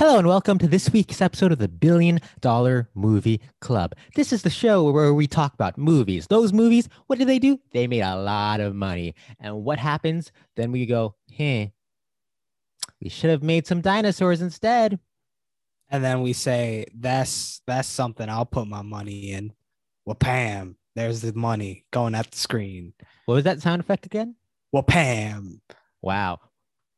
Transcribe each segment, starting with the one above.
Hello and welcome to this week's episode of the Billion Dollar Movie Club. This is the show where we talk about movies. Those movies, what do they do? They made a lot of money. And what happens? Then we go, hey, we should have made some dinosaurs instead. And then we say, that's that's something I'll put my money in. Well, Pam, there's the money going at the screen. What was that sound effect again? Well, Pam. Wow.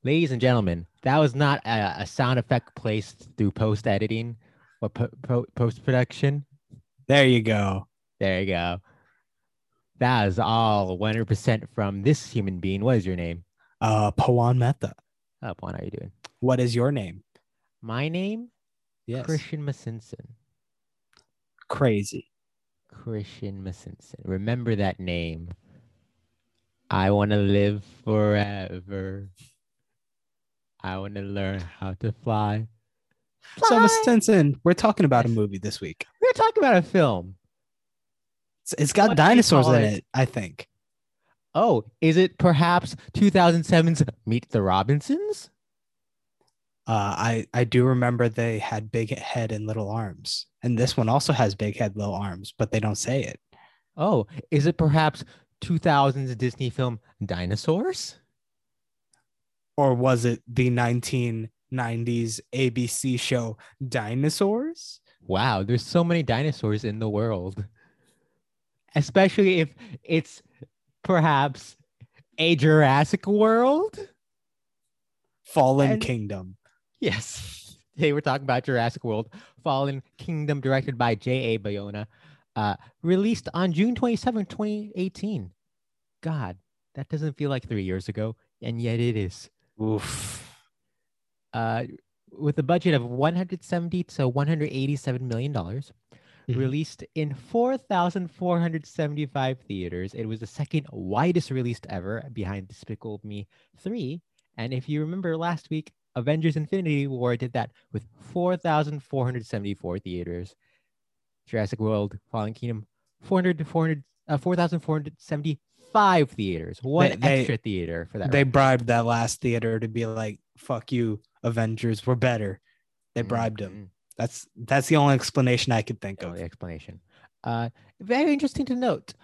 Ladies and gentlemen, that was not a, a sound effect placed through post editing or po- po- post production. There you go. There you go. That is all 100% from this human being. What is your name? Uh Pawan Mehta. Up, Juan, how are you doing? What is your name? My name, Yes. Christian Masinson. Crazy. Christian Masinson. Remember that name. I want to live forever. I want to learn how to fly. So, Miss Fly! Stinson, we're talking about a movie this week. We're talking about a film. It's, it's got What dinosaurs call in it? it, I think. Oh, is it perhaps 2007's Meet the Robinsons? Uh, I I do remember they had big head and little arms, and this one also has big head, little arms, but they don't say it. Oh, is it perhaps 2000's Disney film Dinosaurs? Or was it the 1990s ABC show Dinosaurs? Wow, there's so many dinosaurs in the world. Especially if it's perhaps a Jurassic World. Fallen And- Kingdom. Yes. Today we're talking about Jurassic World Fallen Kingdom, directed by J.A. Bayona, uh, released on June 27, 2018. God, that doesn't feel like three years ago, and yet it is. Oof. Uh, with a budget of 170 to 187 million dollars, Mhm. released in 4,475 theaters. It was the second widest released ever behind Despicable Me 3. And if you remember last week, Avengers Infinity War did that with 4,474 theaters. Jurassic World Fallen Kingdom 400 to 400 uh, 4,475 theaters. One They- they- extra theater for that. They bribed that last theater to be like, "Fuck you, Avengers, we're better." They bribed him. Mhm. That's that's the only explanation I could think the of. explanation. Uh, very interesting to note.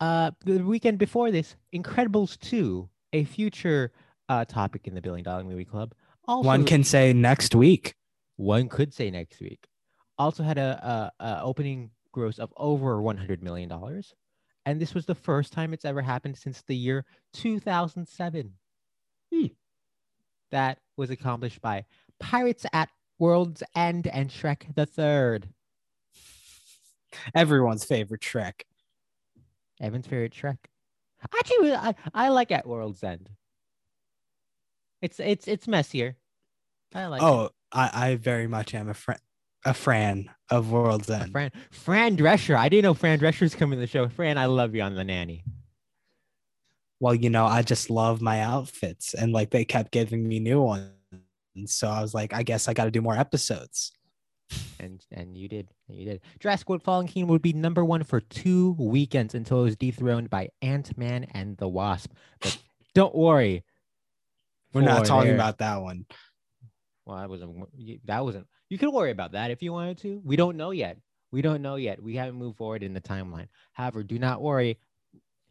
Uh, the weekend before this, Incredibles 2, a future uh, topic in the Billion Dollar Movie Club. Also, One can say next week. one could say next week. Also had a, a, a opening gross of over 100 million dollars, and this was the first time it's ever happened since the year 2007. Hmm. That was accomplished by Pirates at World's End and Shrek the Third. Everyone's favorite Shrek. Evan's favorite Shrek. Actually, I, I like At World's End. It's it's it's messier. I like it. Oh, I, I very much am a friend, a fan of World's End. Fran Fran Drescher. I didn't know Fran Drescher's coming to the show. Fran, I love you on the nanny. Well, you know, I just love my outfits, and like they kept giving me new ones, so I was like, I guess I got to do more episodes. And and you did. You did. Jurassic World Fallen Kingdom would be number one for two weekends until it was dethroned by Ant-Man and the Wasp. But don't worry. We're not talking their- about that one. Well, I wasn't. That wasn't. You could worry about that if you wanted to. We don't know yet. We don't know yet. We haven't moved forward in the timeline. However, do not worry.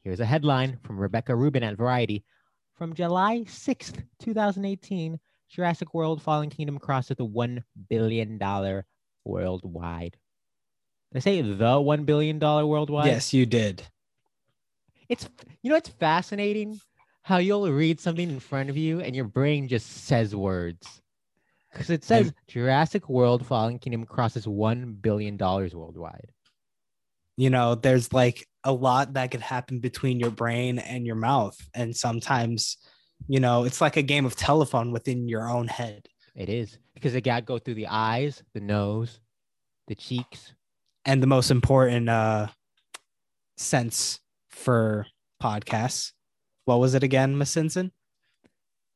Here's a headline from Rebecca Rubin at Variety. From July 6th, 2018, Jurassic World Fallen Kingdom crossed the $1 billion worldwide. They say the $1 billion worldwide. Yes, you did. It's, you know, it's fascinating how you'll read something in front of you and your brain just says words. Because it says Jurassic World Fallen Kingdom crosses $1 billion worldwide. You know, there's like a lot that could happen between your brain and your mouth, and sometimes, you know, it's like a game of telephone within your own head. It is. Because it got to go through the eyes, the nose, the cheeks. And the most important uh sense for podcasts. What was it again, Miss Simpson?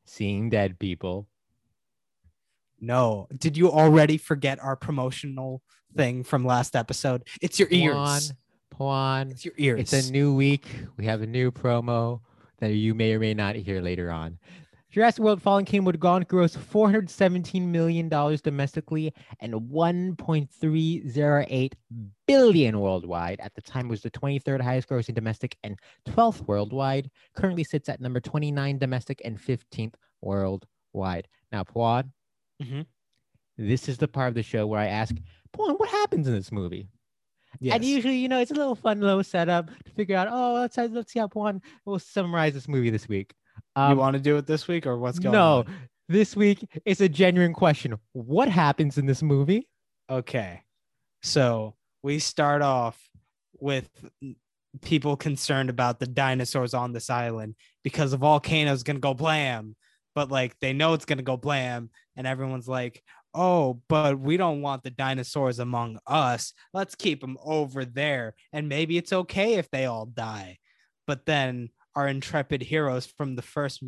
Seeing dead people. No. Did you already forget our promotional thing from last episode? It's your ears. Pwan. It's your ears. It's a new week. We have a new promo that you may or may not hear later on. Jurassic World Fallen Kingdom would go on to gross $417 million domestically and 1.308 billion worldwide. At the time, it was the 23rd highest grossing domestic and 12th worldwide. Currently sits at number 29 domestic and 15th worldwide. Now, Pawan, Mhm. this is the part of the show where I ask, Pawan, what happens in this movie? Yes. And usually, you know, it's a little fun little setup to figure out, oh, let's, let's see how will summarize this movie this week. you Um, want to do it this week or what's going no, on? No, this week is a genuine question. What happens in this movie? Okay. So we start off with people concerned about the dinosaurs on this island because the volcano's gonna go blam, but like they know it's gonna go blam, and everyone's like, "Oh, but we don't want the dinosaurs among us. Let's keep them over there, and maybe it's okay if they all die." But then our intrepid heroes from the first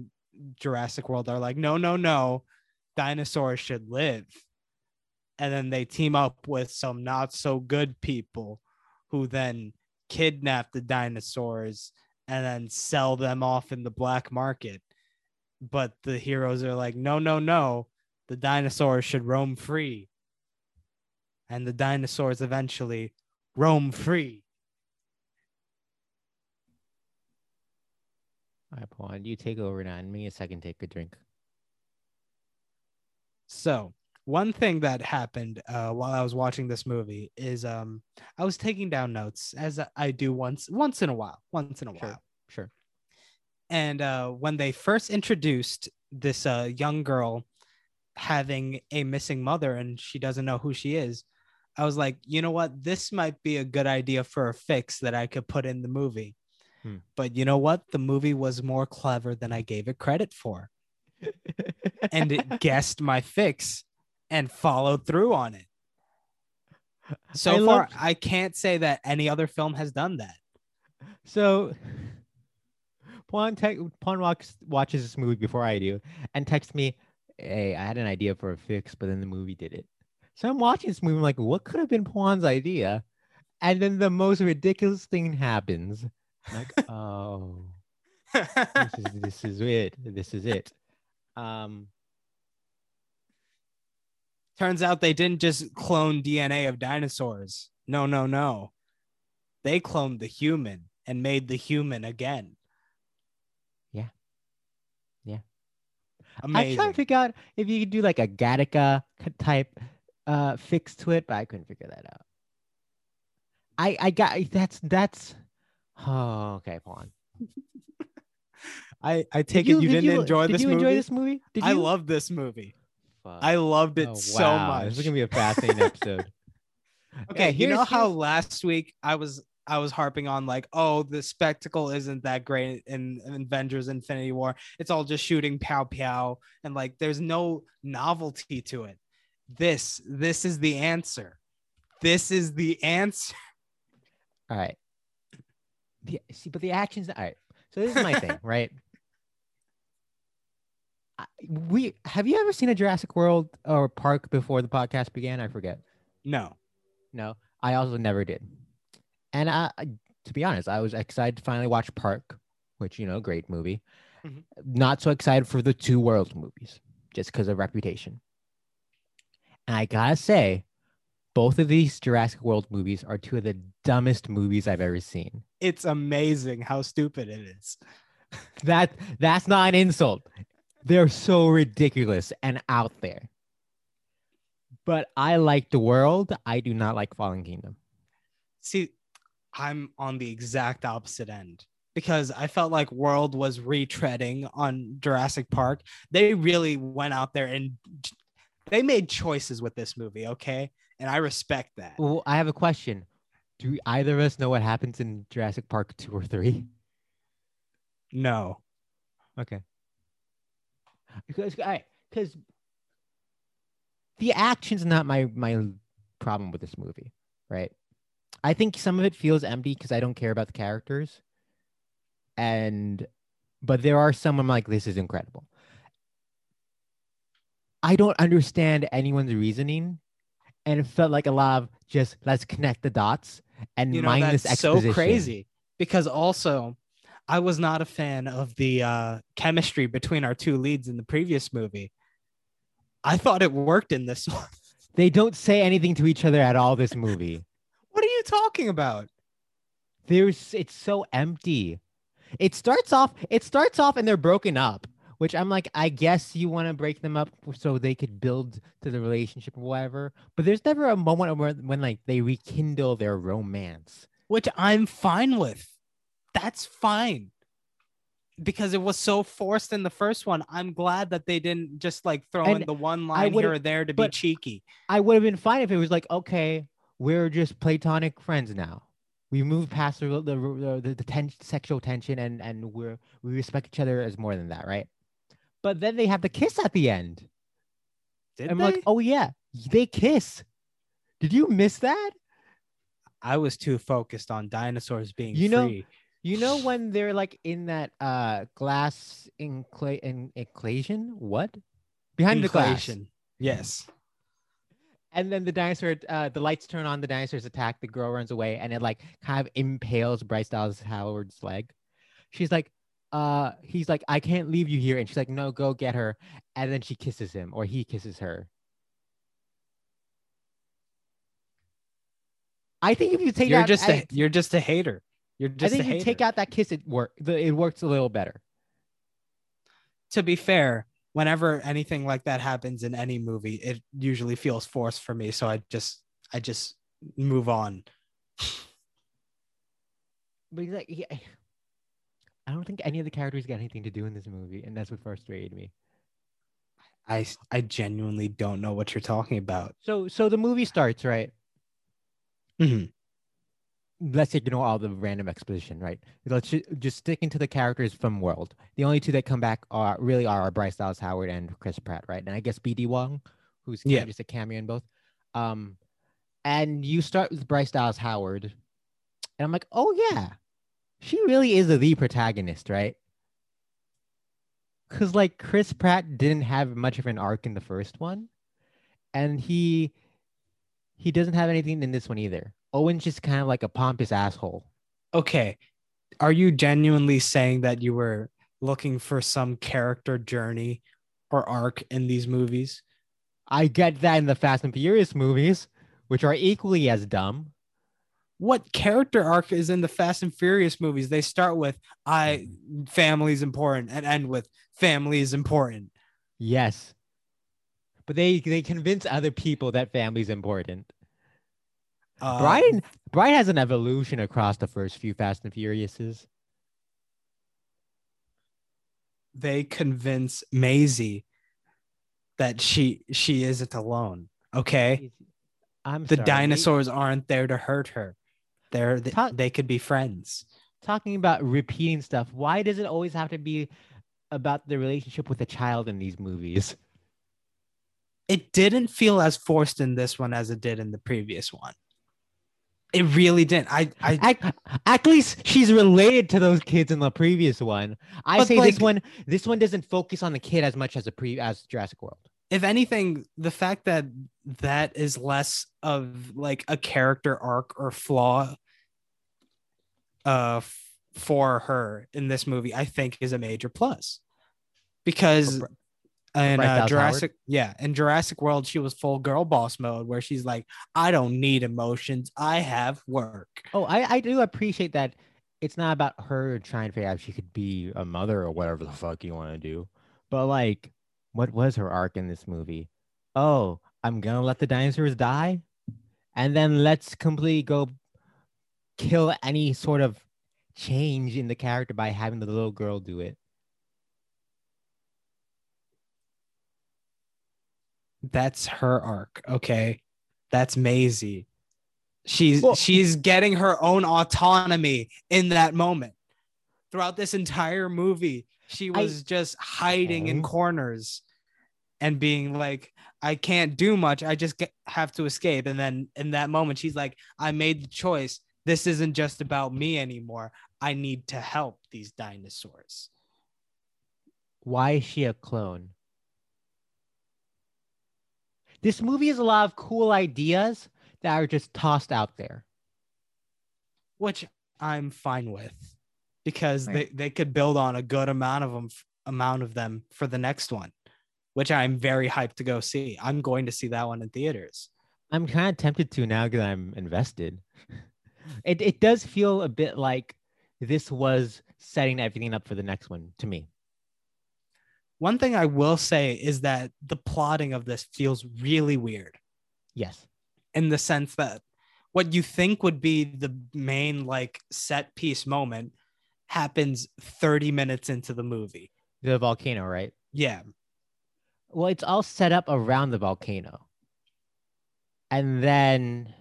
Jurassic World are like, "No, no, no, dinosaurs should live." and then they team up with some not so good people who then kidnap the dinosaurs and then sell them off in the black market but the heroes are like no no no the dinosaurs should roam free and the dinosaurs eventually roam free All right, Pawan, you take over now and me a second take a drink. So one thing that happened uh, while I was watching this movie is um, I was taking down notes as I do once once in a while, once in a Sure. while. Sure. And uh, when they first introduced this uh, young girl having a missing mother and she doesn't know who she is, I was like, you know what? This might be a good idea for a fix that I could put in the movie. Hmm. But you know what? The movie was more clever than I gave it credit for. And it guessed my fix and followed through on it. So I far, love- I can't say that any other film has done that. So, Pawan, te- Pawan walks, watches this movie before I do and texts me, Hey, I had an idea for a fix, but then the movie did it. So I'm watching this movie, I'm like, what could have been Pwan's idea? And then the most ridiculous thing happens. I'm like, oh, this is this is it. This is it. Um, Turns out they didn't just clone DNA of dinosaurs. No, no, no. They cloned the human and made the human again. Yeah. Yeah. I was Amazing. trying to figure out if you could do like a Gattaca type uh fix to it, but I couldn't figure that out. I I got that's that's oh okay, Pawn. I, I take it you didn't enjoy did this Did you movie. enjoy this movie? Did you? I love this movie. Fuck. I loved it Oh, so much. This is gonna be a fascinating episode. Okay, you know how last week I was I was harping on like, oh, the spectacle isn't that great in, in Avengers Infinity War. It's all just shooting pow pow and like there's no novelty to it. This this is the answer. This is the answer. All right. The, see, but the actions. All right. So this is my thing, right? I- We have you ever seen a Jurassic World or Park before the podcast began? I forget. No. No, I also never did. And I, to be honest, I was excited to finally watch Park, which you know, great movie. Mhm. Not so excited for the two Worlds movies, just because of reputation. And I gotta say, both of these Jurassic World movies are two of the dumbest movies I've ever seen. It's amazing how stupid it is. That that's not an insult. They're so ridiculous and out there. But I like the world. I do not like Fallen Kingdom. See, I'm on the exact opposite end because I felt like World was retreading on Jurassic Park. They really went out there and they made choices with this movie, okay? And I respect that. Well, I have a question. Do either of us know what happens in Jurassic Park two or three? No. Okay. Because I because the action's not my my problem with this movie, right? I think some of it feels empty because I don't care about the characters. And but there are some I'm like, this is incredible. I don't understand anyone's reasoning. And it felt like a lot of just let's connect the dots and You know, mindless that's so exposition. crazy because also I was not a fan of the uh, chemistry between our two leads in the previous movie. I thought it worked in this one. They don't say anything to each other at all this movie. You talking about? There's it's so empty. It starts off it starts off and they're broken up, which I'm like I guess you want to break them up so they could build to the relationship or whatever. But there's never a moment where when like they rekindle their romance. Which I'm fine with. That's fine. Because it was so forced in the first one. I'm glad that they didn't just like throw in the one line here or there to be cheeky. I would have been fine if it was like, okay, we're just platonic friends now. We moved past the the the, the, ten- sexual tension and and we're we respect each other as more than that, right? But then they have the kiss at the end. Did I'm they? like, oh yeah, they kiss. Did you miss that? I was too focused on dinosaurs being You know- free. You know when they're like in that uh glass encla- in enclasion? What? Behind the glass. Yes. And then the dinosaur, uh, the lights turn on, the dinosaurs attack, the girl runs away, and it like kind of impales Bryce Dallas Howard's leg. She's like, uh, he's like, I can't leave you here. And she's like, no, go get her. And then she kisses him, or he kisses her. I think if you take You're out, just I, a you're just a hater. You're I just think a if you hater. take out that kiss, it work. It works a little better. to be fair, whenever anything like that happens in any movie, it usually feels forced for me. So I just I just move on. But he's like, he, I don't think any of the characters got anything to do in this movie, and that's what frustrated me. I I genuinely don't know what you're talking about. So, so the movie starts right. Mhm. Let's ignore all the random exposition, right? Let's just stick into the characters from World. The only two that come back are really are Bryce Dallas Howard and Chris Pratt, right? And I guess BD Wong, who's Yeah. just a cameo in both. Um, and you start with Bryce Dallas Howard, and I'm like, oh yeah, she really is the, the protagonist, right? Because like Chris Pratt didn't have much of an arc in the first one, and he he doesn't have anything in this one either. Owen's just kind of like a pompous asshole. Okay. Are you genuinely saying that you were looking for some character journey or arc in these movies? I get that in the Fast and Furious movies, which are equally as dumb. What character arc is in the Fast and Furious movies? They start with I family is important and end with family is important. Yes. But they they convince other people that family's important. Uh, Brian Brian has an evolution across the first few Fast and Furiouses. they convince Maisie that she she isn't alone. Okay. I'm The sorry, dinosaurs aren't there to hurt her. They're they, Talk- they could be friends. talking about repeating stuff. Why does it always have to be about the relationship with a child in these movies? It didn't feel as forced in this one as it did in the previous one. It really didn't. I I At, at least she's related to those kids in the previous one. I say this one this one doesn't focus on the kid as much as the pre as Jurassic World. if anything, the fact that that is less of like a character arc or flaw uh for her in this movie, I think is a major plus. Because In uh, Dallas Howard? Jurassic, yeah, in Jurassic World, she was full girl boss mode where she's like, I don't need emotions, I have work. Oh, I, I do appreciate that it's not about her trying to figure out if she could be a mother or whatever the fuck you want to do. But like, what was her arc in this movie? Oh, I'm gonna let the dinosaurs die, and then let's completely go kill any sort of change in the character by having the little girl do it. That's her arc, okay? That's Maisie. She's Well- she's getting her own autonomy in that moment. Throughout this entire movie, she I- was just hiding in corners and being like, I can't do much. I just get, have to escape. And then in that moment, she's like, I made the choice. This isn't just about me anymore. I need to help these dinosaurs. Why is she a clone? This movie has a lot of cool ideas that are just tossed out there. which I'm fine with. because Right. they, they could build on a good amount of them amount of them for the next one, which I'm very hyped to go see. I'm going to see that one in theaters. I'm kind of tempted to now because I'm invested. It it does feel a bit like this was setting everything up for the next one to me. One thing I will say is that the plotting of this feels really weird Yes. in the sense that what you think would be the main like set piece moment happens 30 minutes into the movie. The volcano, right? Yeah. Well, it's all set up around the volcano. And then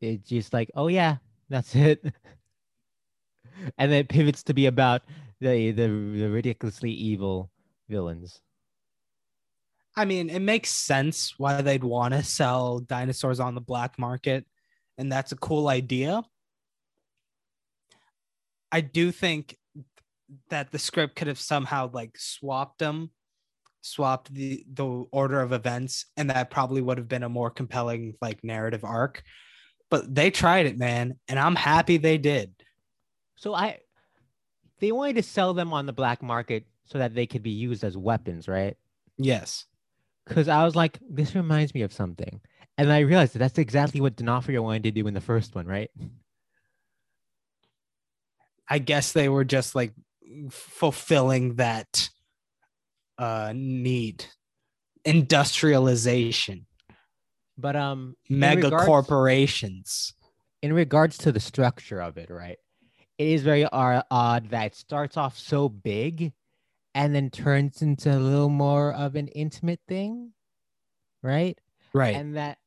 it's just like, oh yeah, that's it. and then it pivots to be about the the, the ridiculously evil villains. I mean, it makes sense why they'd want to sell dinosaurs on the black market, and that's a cool idea. I do think that the script could have somehow like swapped them, swapped the the order of events, and that probably would have been a more compelling like narrative arc. But they tried it, man, and I'm happy they did. So I they wanted to sell them on the black market so that they could be used as weapons, right? Yes. Because I was like, this reminds me of something. And I realized that that's exactly what D'Onofrio wanted to do in the first one, right? I guess they were just like fulfilling that uh need. Industrialization, But um mega regards- corporations. in regards to the structure of it, right? It is very odd that it starts off so big and then turns into a little more of an intimate thing, right? Right. And that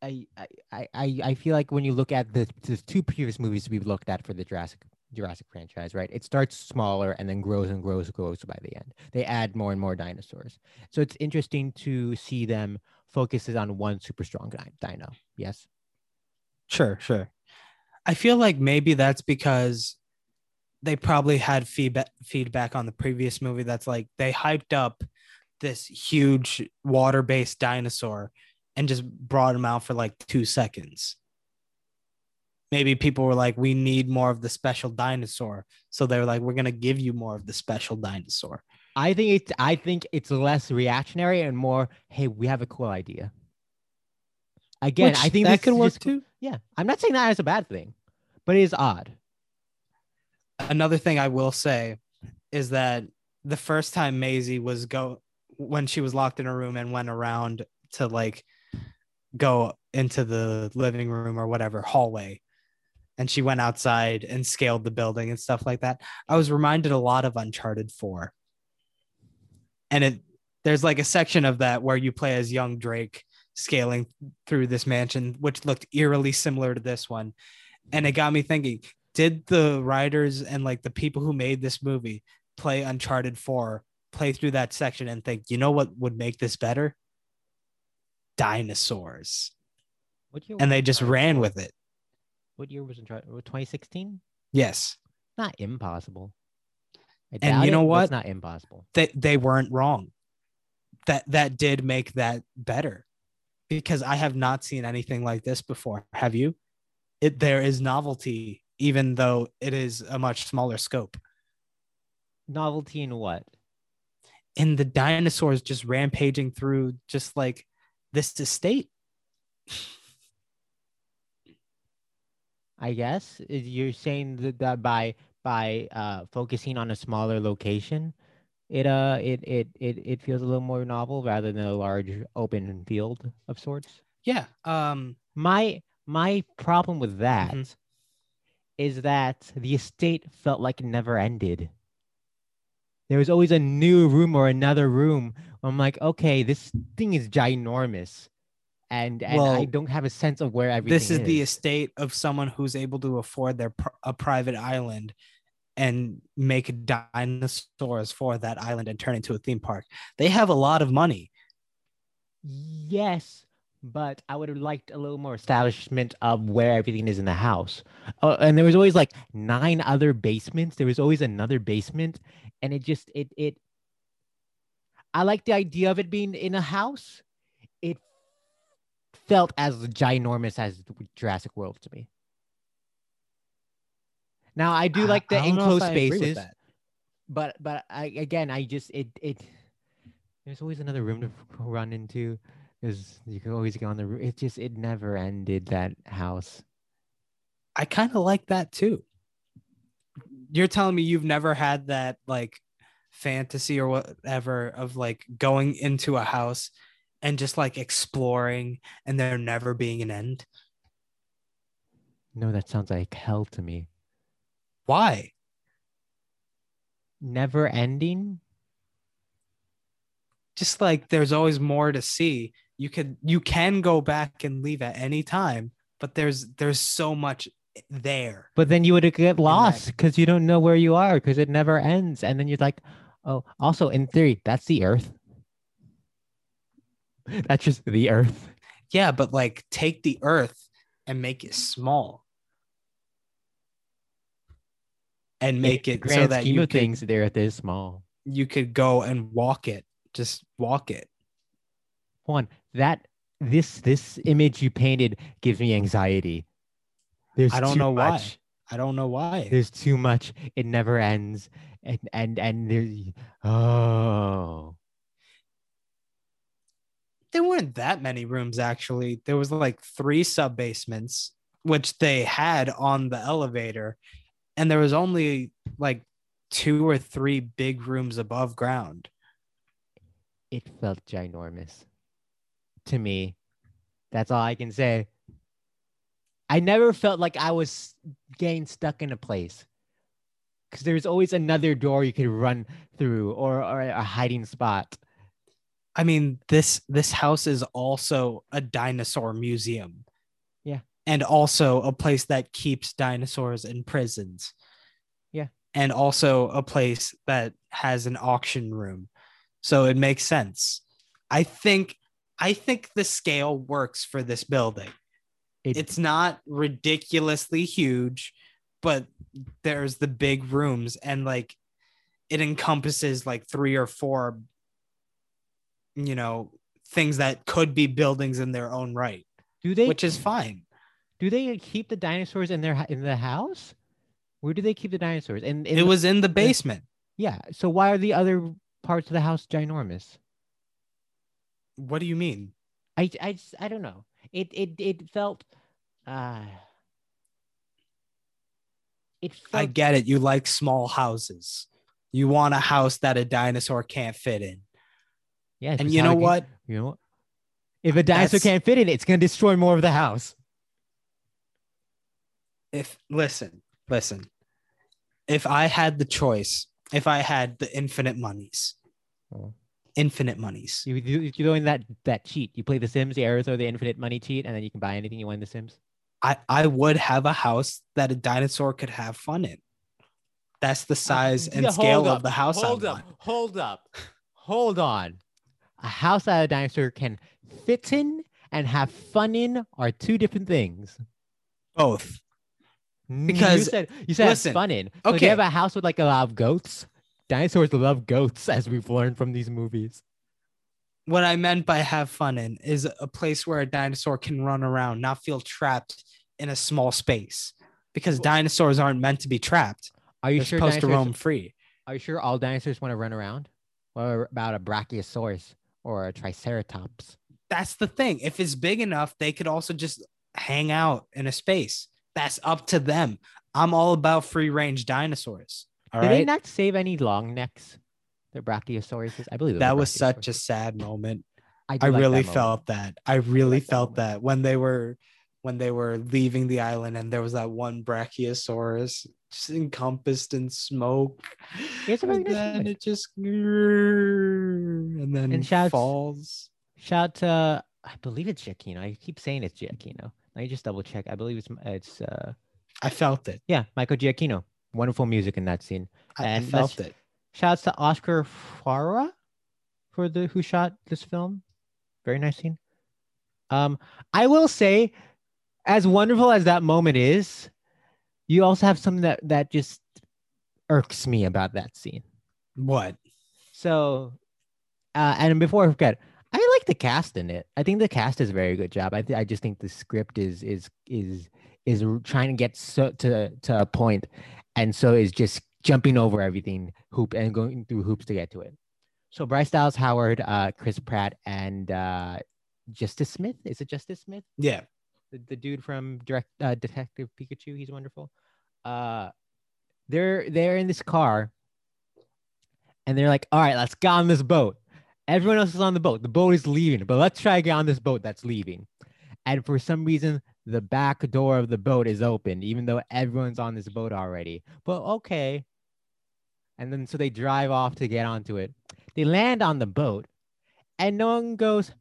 I, I I I feel like when you look at the, the two previous movies we've looked at for the Jurassic Jurassic franchise, right? It starts smaller and then grows and grows and grows by the end. They add more and more dinosaurs. So it's interesting to see them focuses on one super strong di- dino. Yes. Sure, sure. I feel like maybe that's because they probably had feedback feedback on the previous movie that's like they hyped up this huge water-based dinosaur and just brought him out for like 2 seconds. Maybe people were like we need more of the special dinosaur. So they were like we're going to give you more of the special dinosaur. I think it's I think it's less reactionary and more, hey, we have a cool idea. Again, Which I think that this could work just- too. Yeah, I'm not saying that as a bad thing, but it is odd. another thing I will say is that the first time Maisie was go when she was locked in a room and went around to like go into the living room or whatever hallway and she went outside and scaled the building and stuff like that. I was reminded a lot of Uncharted 4. And it there's like a section of that where you play as young Drake scaling through this mansion which looked eerily similar to this one. And it got me thinking, did the writers and like the people who made this movie play Uncharted 4 play through that section and think, you know what would make this better? Dinosaurs. What year And they just ran with it. What year was Uncharted? 2016? Yes. Not impossible. I And you know it, what? It's not impossible. They they weren't wrong. That that did make that better. Because I have not seen anything like this before. Have you? It there is novelty even though it is a much smaller scope. Novelty in what? In the dinosaurs just rampaging through just like this estate. I guess you're saying that, that by by uh focusing on a smaller location, it uh it it it it feels a little more novel rather than a large open field of sorts. Yeah. Um My my problem with that is Mhm. that the estate felt like it never ended. There was always a new room or another room. I'm like, okay, this thing is ginormous, and and I don't have a sense of where everything this is the estate of someone who's able to afford their pr- a private island and make dinosaurs for that island and turn into a theme park. They have a lot of money. Yes, but I would have liked a little more establishment of where everything is in the house. Uh, and there was always like nine other basements. There was always another basement, and it just it it. I like the idea of it being in a house. It felt as ginormous as Jurassic World to me. Now I do like the I don't know if enclosed I agree with spaces, but but I again I just it it there's always another room to run into. There's you can always go on the roof. It just it never ended that house. I kind of like that too. You're telling me you've never had that like fantasy or whatever of like going into a house and just like exploring and there never being an end? No, that sounds like hell to me. Why? Never ending. Just like there's always more to see. You could you can go back and leave at any time, but there's there's so much there. But then you would get lost because you don't know where you are because it never ends. And then you're like, oh, also in theory, that's the Earth. That's just the Earth. Yeah, but like take the earth and make it small. And make it so that scheme you of could, things, the Earth this small. you could go and walk it. Just walk it. One that this this image you painted gives me anxiety. There's I don't know why. I don't know why. There's too much. It never ends. And and and there's oh There weren't that many rooms actually. There was like three sub basements, which they had on the elevator, and there was only like two or three big rooms above ground. it felt ginormous to me. That's all I can say. I never felt like I was getting stuck in a place because there's always another door you could run through or, or a hiding spot. I mean, this this house is also a dinosaur museum. And also a place that keeps dinosaurs in prisons. Yeah. And also a place that has an auction room. So it makes sense. I think I think the scale works for this building. It, It's not ridiculously huge, but there's the big rooms and like it encompasses like three or four you know things that could be buildings in their own right do they which is fine do they keep the dinosaurs in their in the house? Where do they keep the dinosaurs? And it was in the basement yeah. So why are the other parts of the house ginormous? what do you mean I I just, I don't know. It it it felt uh it i get it you like small houses you want a house that a dinosaur can't fit in yeah. and you know can- what You know what? If a dinosaur That's- can't fit in, it's gonna destroy more of the house. If listen listen if i had the choice if i had the infinite monies Oh. infinite monies You you you're doing that that cheat. You play The Sims, the Arizona, the infinite money cheat, and then you can buy anything you want in The Sims. I, I would have a house that a dinosaur could have fun in. That's the size and Yeah, scale hold of the house Hold I up, want. hold up, hold on. A house that a dinosaur can fit in and have fun in are two different things. Both. Mm, Because- you said you said have listen, fun in. So do okay. you have a house with like a lot of goats? Dinosaurs love goats, as we've learned from these movies. What I meant by have fun in is a place where a dinosaur can run around, not feel trapped in a small space. Because dinosaurs aren't meant to be trapped. Are you They're sure supposed to roam free. Are you sure all dinosaurs want to run around? What about a brachiosaurus or a triceratops? That's the thing. If it's big enough, they could also just hang out in a space. That's up to them. I'm all about free range dinosaurs. All Did right. they not save any long necks? The brachiosauruses? I believe that was such a sad moment. I really felt that. I really like felt moment. that when they were when they were leaving the island and there was that one brachiosaurus just encompassed in smoke. It's and nice then moment. it just and then And shouts- falls. Shout to I believe it's Giacchino. I keep saying it's Giacchino. Let me just double check. I believe it's it's uh I felt it. yeah Michael Giacchino. Wonderful music in that scene. I, I And felt it. Shouts to Oscar Faura for the who shot this film. Very nice scene. Um, I will say, as wonderful as that moment is, you also have something that that just irks me about that scene. What? So, uh, and before I forget, like the cast in it. I think the cast does a very good job. I th- I just think the script is is is is trying to get so to to a point, and so is just jumping over everything hoop and going through hoops to get to it. So Bryce Dallas Howard, uh, Chris Pratt, and uh, Justice Smith. Is it Justice Smith? Yeah. The, the dude from Direct uh, Detective Pikachu. He's wonderful. Uh, they're they're in this car, and they're like, "All right, let's get on this boat." Everyone else is on the boat. The boat is leaving, but let's try to get on this boat that's leaving. And for some reason, the back door of the boat is open, even though everyone's on this boat already. But okay. And then so they drive off to get onto it. They land on the boat, and no one goes,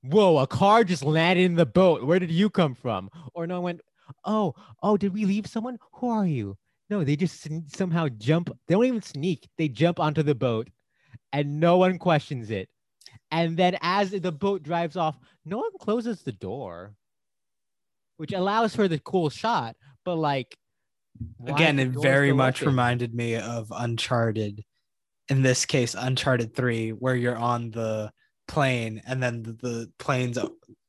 Whoa, a car just landed in the boat. Where did you come from? Or no one went, Oh, oh, did we leave someone? Who are you? No, they just somehow jump. They don't even sneak. They jump onto the boat and no one questions it. And then as the boat drives off, no one closes the door, which allows for the cool shot. But like, Again, it very much open? reminded me of Uncharted. In this case, Uncharted 3, where you're on the plane and then the, the plane's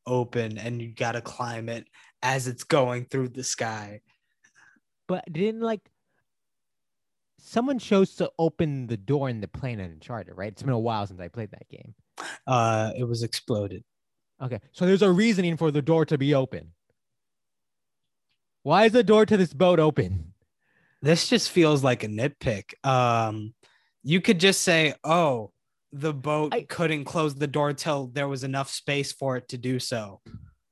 open and you got to climb it as it's going through the sky. But didn't like someone chose to open the door in the plane in Uncharted, right? It's been a while since I played that game. Uh, it was exploded. Okay, so there's a reasoning for the door to be open. Why is the door to this boat open? This just feels like a nitpick. Um, you could just say, "Oh, the boat I- couldn't close the door till there was enough space for it to do so."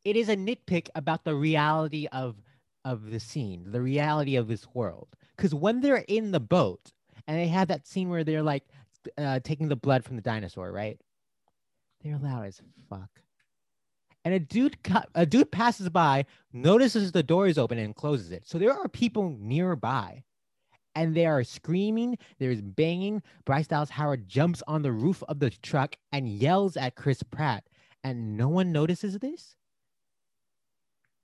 It is a nitpick about the reality of of the scene, the reality of this world. Because when they're in the boat and they have that scene where they're like uh, taking the blood from the dinosaur, right? They're loud as fuck. And a dude, a dude passes by, notices the door is open and closes it. So there are people nearby, and they are screaming. There's banging. Bryce Dallas Howard jumps on the roof of the truck and yells at Chris Pratt, and no one notices this.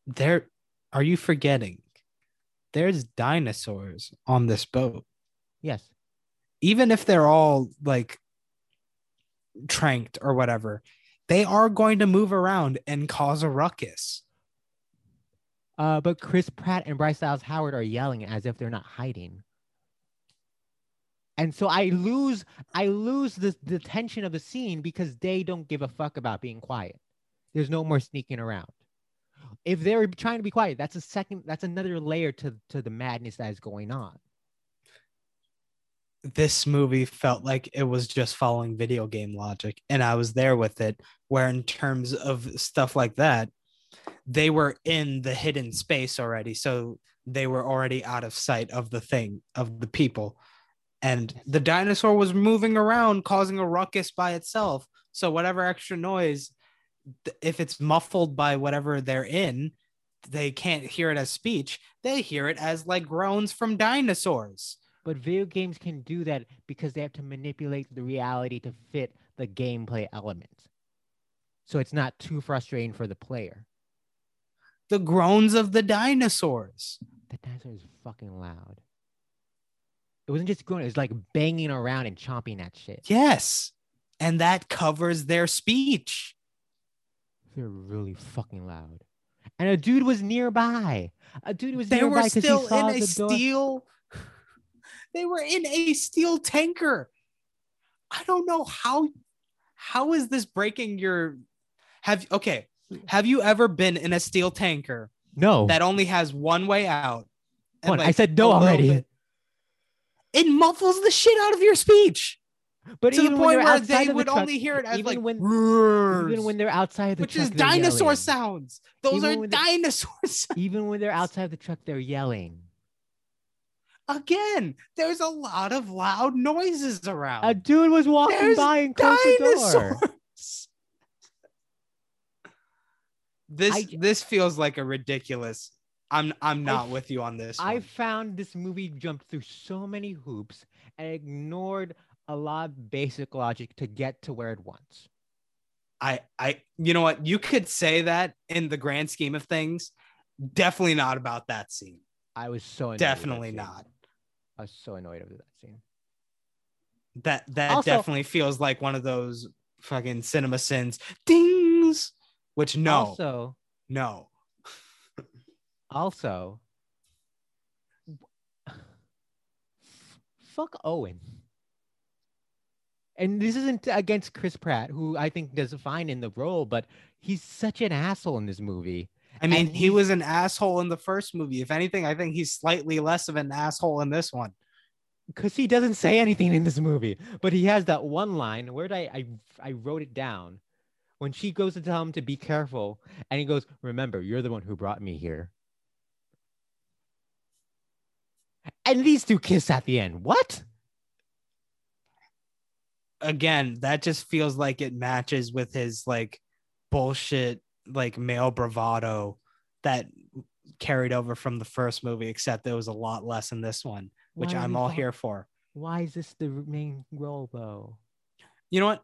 There, are you forgetting? There's dinosaurs on this boat. Yes. even if they're all like tranked or whatever, they are going to move around and cause a ruckus. Uh, but Chris Pratt and Bryce Dallas Howard are yelling as if they're not hiding. And so I lose, I lose the, the tension of the scene because they don't give a fuck about being quiet. There's no more sneaking around. If they're trying to be quiet, that's a second, that's another layer to, to the madness that is going on. This movie felt like it was just following video game logic, and I was there with it. Where, in terms of stuff like that, they were in the hidden space already. So they were already out of sight of the thing, of the people. And the dinosaur was moving around, causing a ruckus by itself. So, whatever extra noise, if it's muffled by whatever they're in, they can't hear it as speech. They hear it as like groans from dinosaurs. But video games can do that because they have to manipulate the reality to fit the gameplay elements. So it's not too frustrating for the player. The groans of the dinosaurs. The dinosaur is fucking loud. It wasn't just groaning, it was like banging around and chomping at shit. Yes. And that covers their speech. They're really fucking loud. And a dude was nearby. A dude was They nearby were 'cause he still in a the door. steel. They were in a steel tanker. I don't know how how is this breaking your have okay. Have you ever been in a steel tanker No. that only has one way out? One, I said no already. bit- It muffles the shit out of your speech but to the point where they the would truck, only hear it as even like when- roars, even when they're outside the which truck, is dinosaur sounds. Those Even are dinosaur sounds. Even when they're outside the truck, they're yelling. Again, there's a lot of loud noises around. A dude was walking There's by and closed the door. This I- this feels like a ridiculous. I'm I'm not f- with you on this. I found this movie jumped through so many hoops and ignored a lot of basic logic to get to where it wants. I I you know what? You could say that in the grand scheme of things. Definitely not about that scene. I was so annoyed Definitely not. I was so annoyed over that scene. That that Also- definitely feels like one of those fucking cinema sins dings. Which no, Also, no. also, fuck Owen. And this isn't against Chris Pratt, who I think does fine in the role, but he's such an asshole in this movie. I mean, And he was an asshole in the first movie. If anything, I think he's slightly less of an asshole in this one. because he doesn't say anything in this movie, but he has that one line. Where did I, I I wrote it down? When she goes to tell him to be careful, and he goes, "Remember, you're the one who brought me here." And these two kiss at the end. What? Again, that just feels like it matches with his like bullshit, like male bravado that carried over from the first movie, except there was a lot less in this one, which Why I'm all here for. Why is this the main role though? you know what?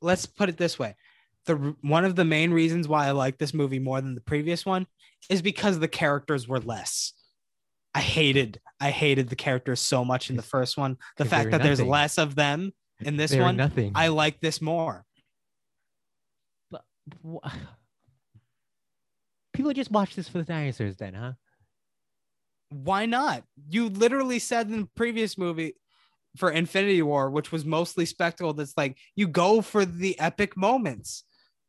Let's put it this way. The one of the main reasons why i like this movie more than the previous one is because the characters were less. I hated i hated the characters so much in the first one. The fact that there's less of them in this one nothing. i like this more But wh- people just watch this for the dinosaurs, then, huh? why not you literally said in the previous movie for infinity war which was mostly spectacle that's like you go for the epic moments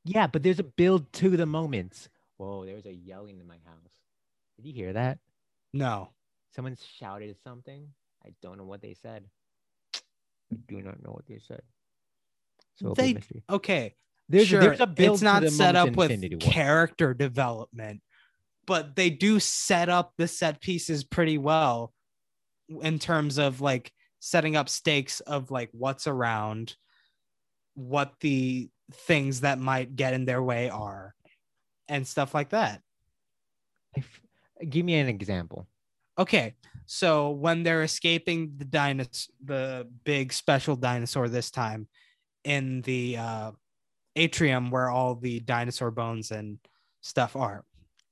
Yeah, but there's a build to the moments. Whoa, there was a yelling in my house. Did you hear that? no Someone shouted something. I don't know what they said. I do not know what they said. So it'll be a They- okay There's, sure, there's a build it's not set up with Infinity War. character development but they do set up the set pieces pretty well in terms of like setting up stakes of like what's around what the things that might get in their way are and stuff like that I f- Give me an example. okay so when they're escaping the dinosaur, the big special dinosaur this time in the uh atrium where all the dinosaur bones and stuff are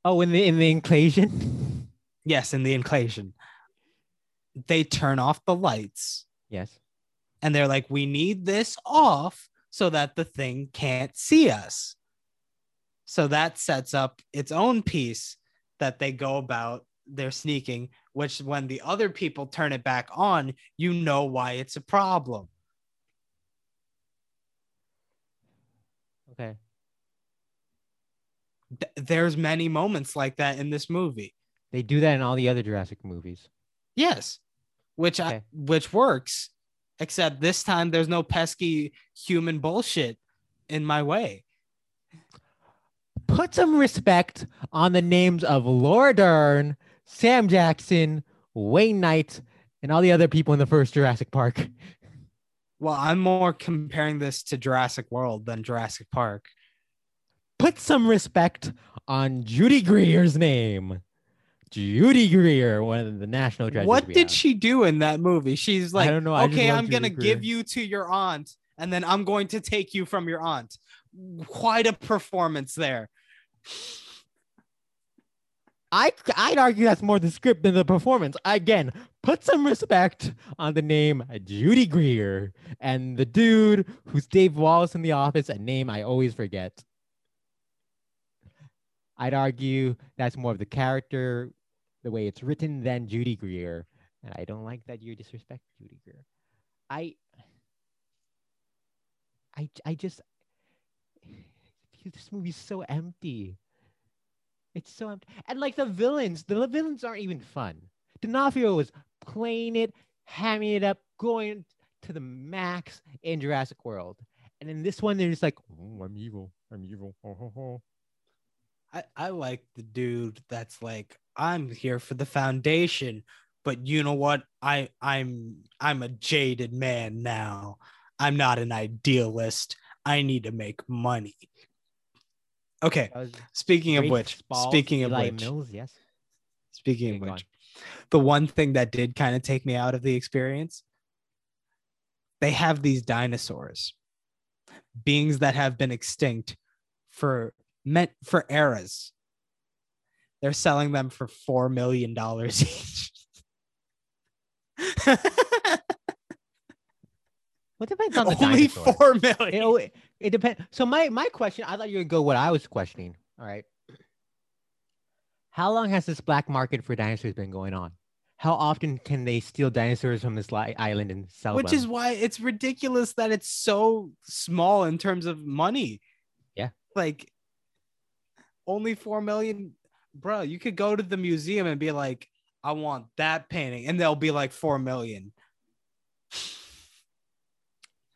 Oh, in the in the inclusion. yes in the inclusion they turn off the lights yes. and they're like we need this off so that the thing can't see us so that sets up its own piece that they go about their sneaking which when the other people turn it back on you know why it's a problem. Okay. Th- there's many moments like that in this movie. They do that in all the other Jurassic movies. yes. Which I, which works except this time there's no pesky human bullshit in my way. Put some respect on the names of Laura Dern, Sam Jackson, Wayne Knight, and all the other people in the first Jurassic Park. well i'm more comparing this to jurassic world than jurassic park Put some respect on Judy Greer's name. Judy Greer, one of the national treasures. what did have. she do in that movie she's like don't know, I okay i'm gonna Judy give you to your aunt and then i'm going to take you from your aunt quite a performance there I I'd argue that's more the script than the performance. Again, put some respect on the name Judy Greer and the dude who's Dave Wallace in The Office, a name I always forget. I'd argue that's more of the character, the way it's written, than Judy Greer, and I don't like that you disrespect Judy Greer. I, I, I just this movie's so empty. It's so empty. And like the villains, the villains aren't even fun. D'Onofrio was playing it, hamming it up, going to the max in Jurassic World. And in this one, they're just like, oh, I'm evil. I'm evil. Oh, ho." I, I like the dude that's like i'm here for the foundation but you know what i i'm i'm a jaded man now i'm not an idealist i need to make money okay speaking of which speaking of Eli which Mills, yes. speaking Okay, of which the one thing that did kind of take me out of the experience they have these dinosaurs beings that have been extinct for meant for eras. They're selling them for four million dollars each. What depends on the only four It, million al- it depends. So my my question, I thought you would go what I was questioning. All right. How long has this black market for dinosaurs been going on? how often can they steal dinosaurs from this li- island and sell Which them? is why it's ridiculous that it's so small in terms of money. Yeah. Like only 4 million. Bro, you could go to the museum and be like, I want that painting. And they'll be like 4 million.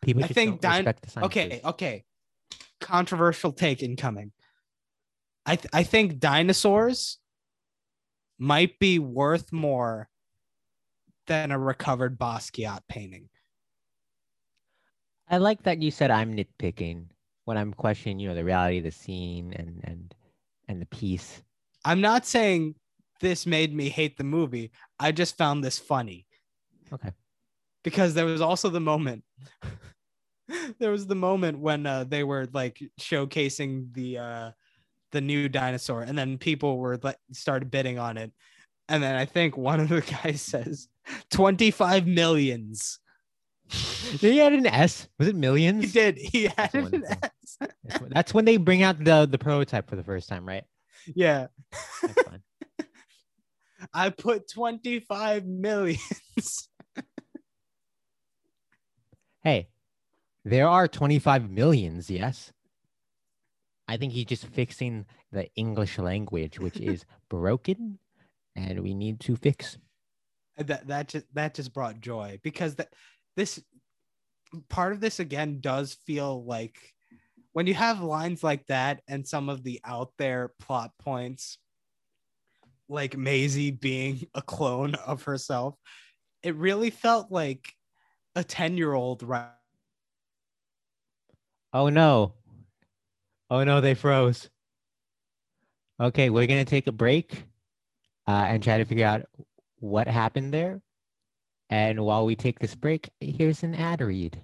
People I just think don't din- respect the Okay, okay. Controversial take incoming. I th- I think dinosaurs might be worth more than a recovered Basquiat painting. I like that you said I'm nitpicking when I'm questioning, you know, the reality of the scene and and and the piece. I'm not saying this made me hate the movie. I just found this funny. Okay. Because there was also the moment there was the moment when uh, they were like showcasing the uh the new dinosaur and then people were like started bidding on it. And then I think one of the guys says 25 millions. Did he had an S? Was it millions? He did. He added an. S. That's when- That's when they bring out the the prototype for the first time, right? Yeah. That's fine. I put 25 millions. hey, there are 25 millions, yes. I think he's just fixing the English language, which is broken, and we need to fix. that that just that just brought joy because that this part of this again does feel like when you have lines like that and some of the out there plot points like Maisie being a clone of herself it really felt like a 10 year old right Oh no. Oh no, they froze. Okay, we're gonna take a break uh, and try to figure out what happened there. And while we take this break, here's an ad read.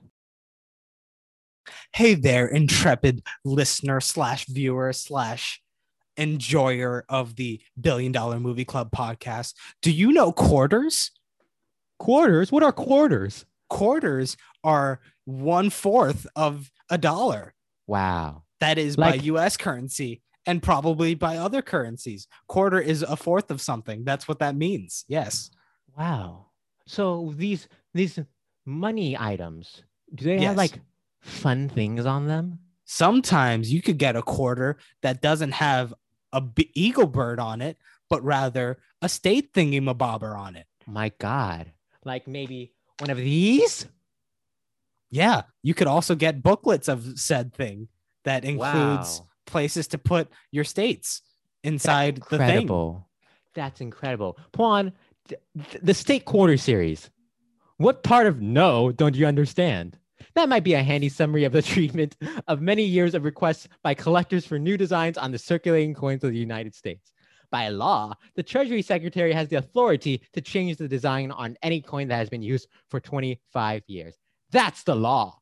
hey there intrepid listener slash viewer slash enjoyer of the billion dollar movie club podcast do you know quarters Quarters? What are quarters? quarters are one fourth of a dollar. Wow. That is by US currency and probably by other currencies. Quarter is a fourth of something. That's what that means. Yes. Wow. So these these money items, do they Yes. have like fun things on them? Sometimes you could get a quarter that doesn't have a b- eagle bird on it, but rather a state thingy mabobber on it. My God. Like maybe one of these? Yeah. You could also get booklets of said thing that includes Wow. places to put your states inside the thing. That's incredible. Pawan, th- th- the state quarter series. What part of no don't you understand? That might be a handy summary of the treatment of many years of requests by collectors for new designs on the circulating coins of the United States. By law, the Treasury Secretary has the authority to change the design on any coin that has been used for 25 years. That's the law.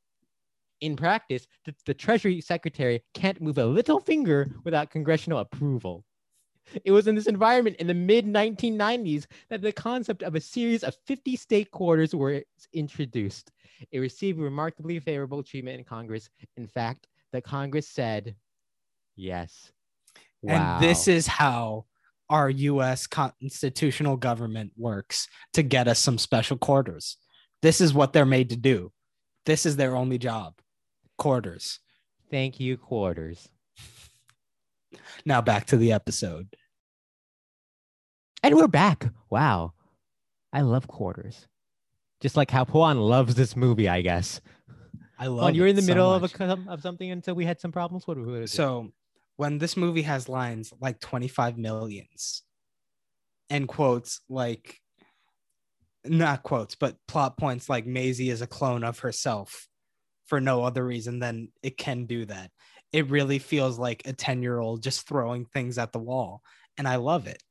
In practice, the, the Treasury Secretary can't move a little finger without congressional approval. It was in this environment in the mid 1990s that the concept of a series of 50 state quarters was introduced. It received remarkably favorable treatment in Congress. In fact, the Congress said, yes. Wow. And this is how our US constitutional government works to get us some special quarters. This is what they're made to do. This is their only job. Quarters. Thank you, quarters. Now back to the episode. And we're back. Wow. I love quarters. Just like how Pawan loves this movie, I guess. I love Pawan, you were it in the so middle of a, of something until we had some problems. What? So when this movie has lines like 25 millions and quotes like not quotes, but plot points like Maisie is a clone of herself for no other reason than it can do that. It really feels like a 10 year old just throwing things at the wall. And I love it.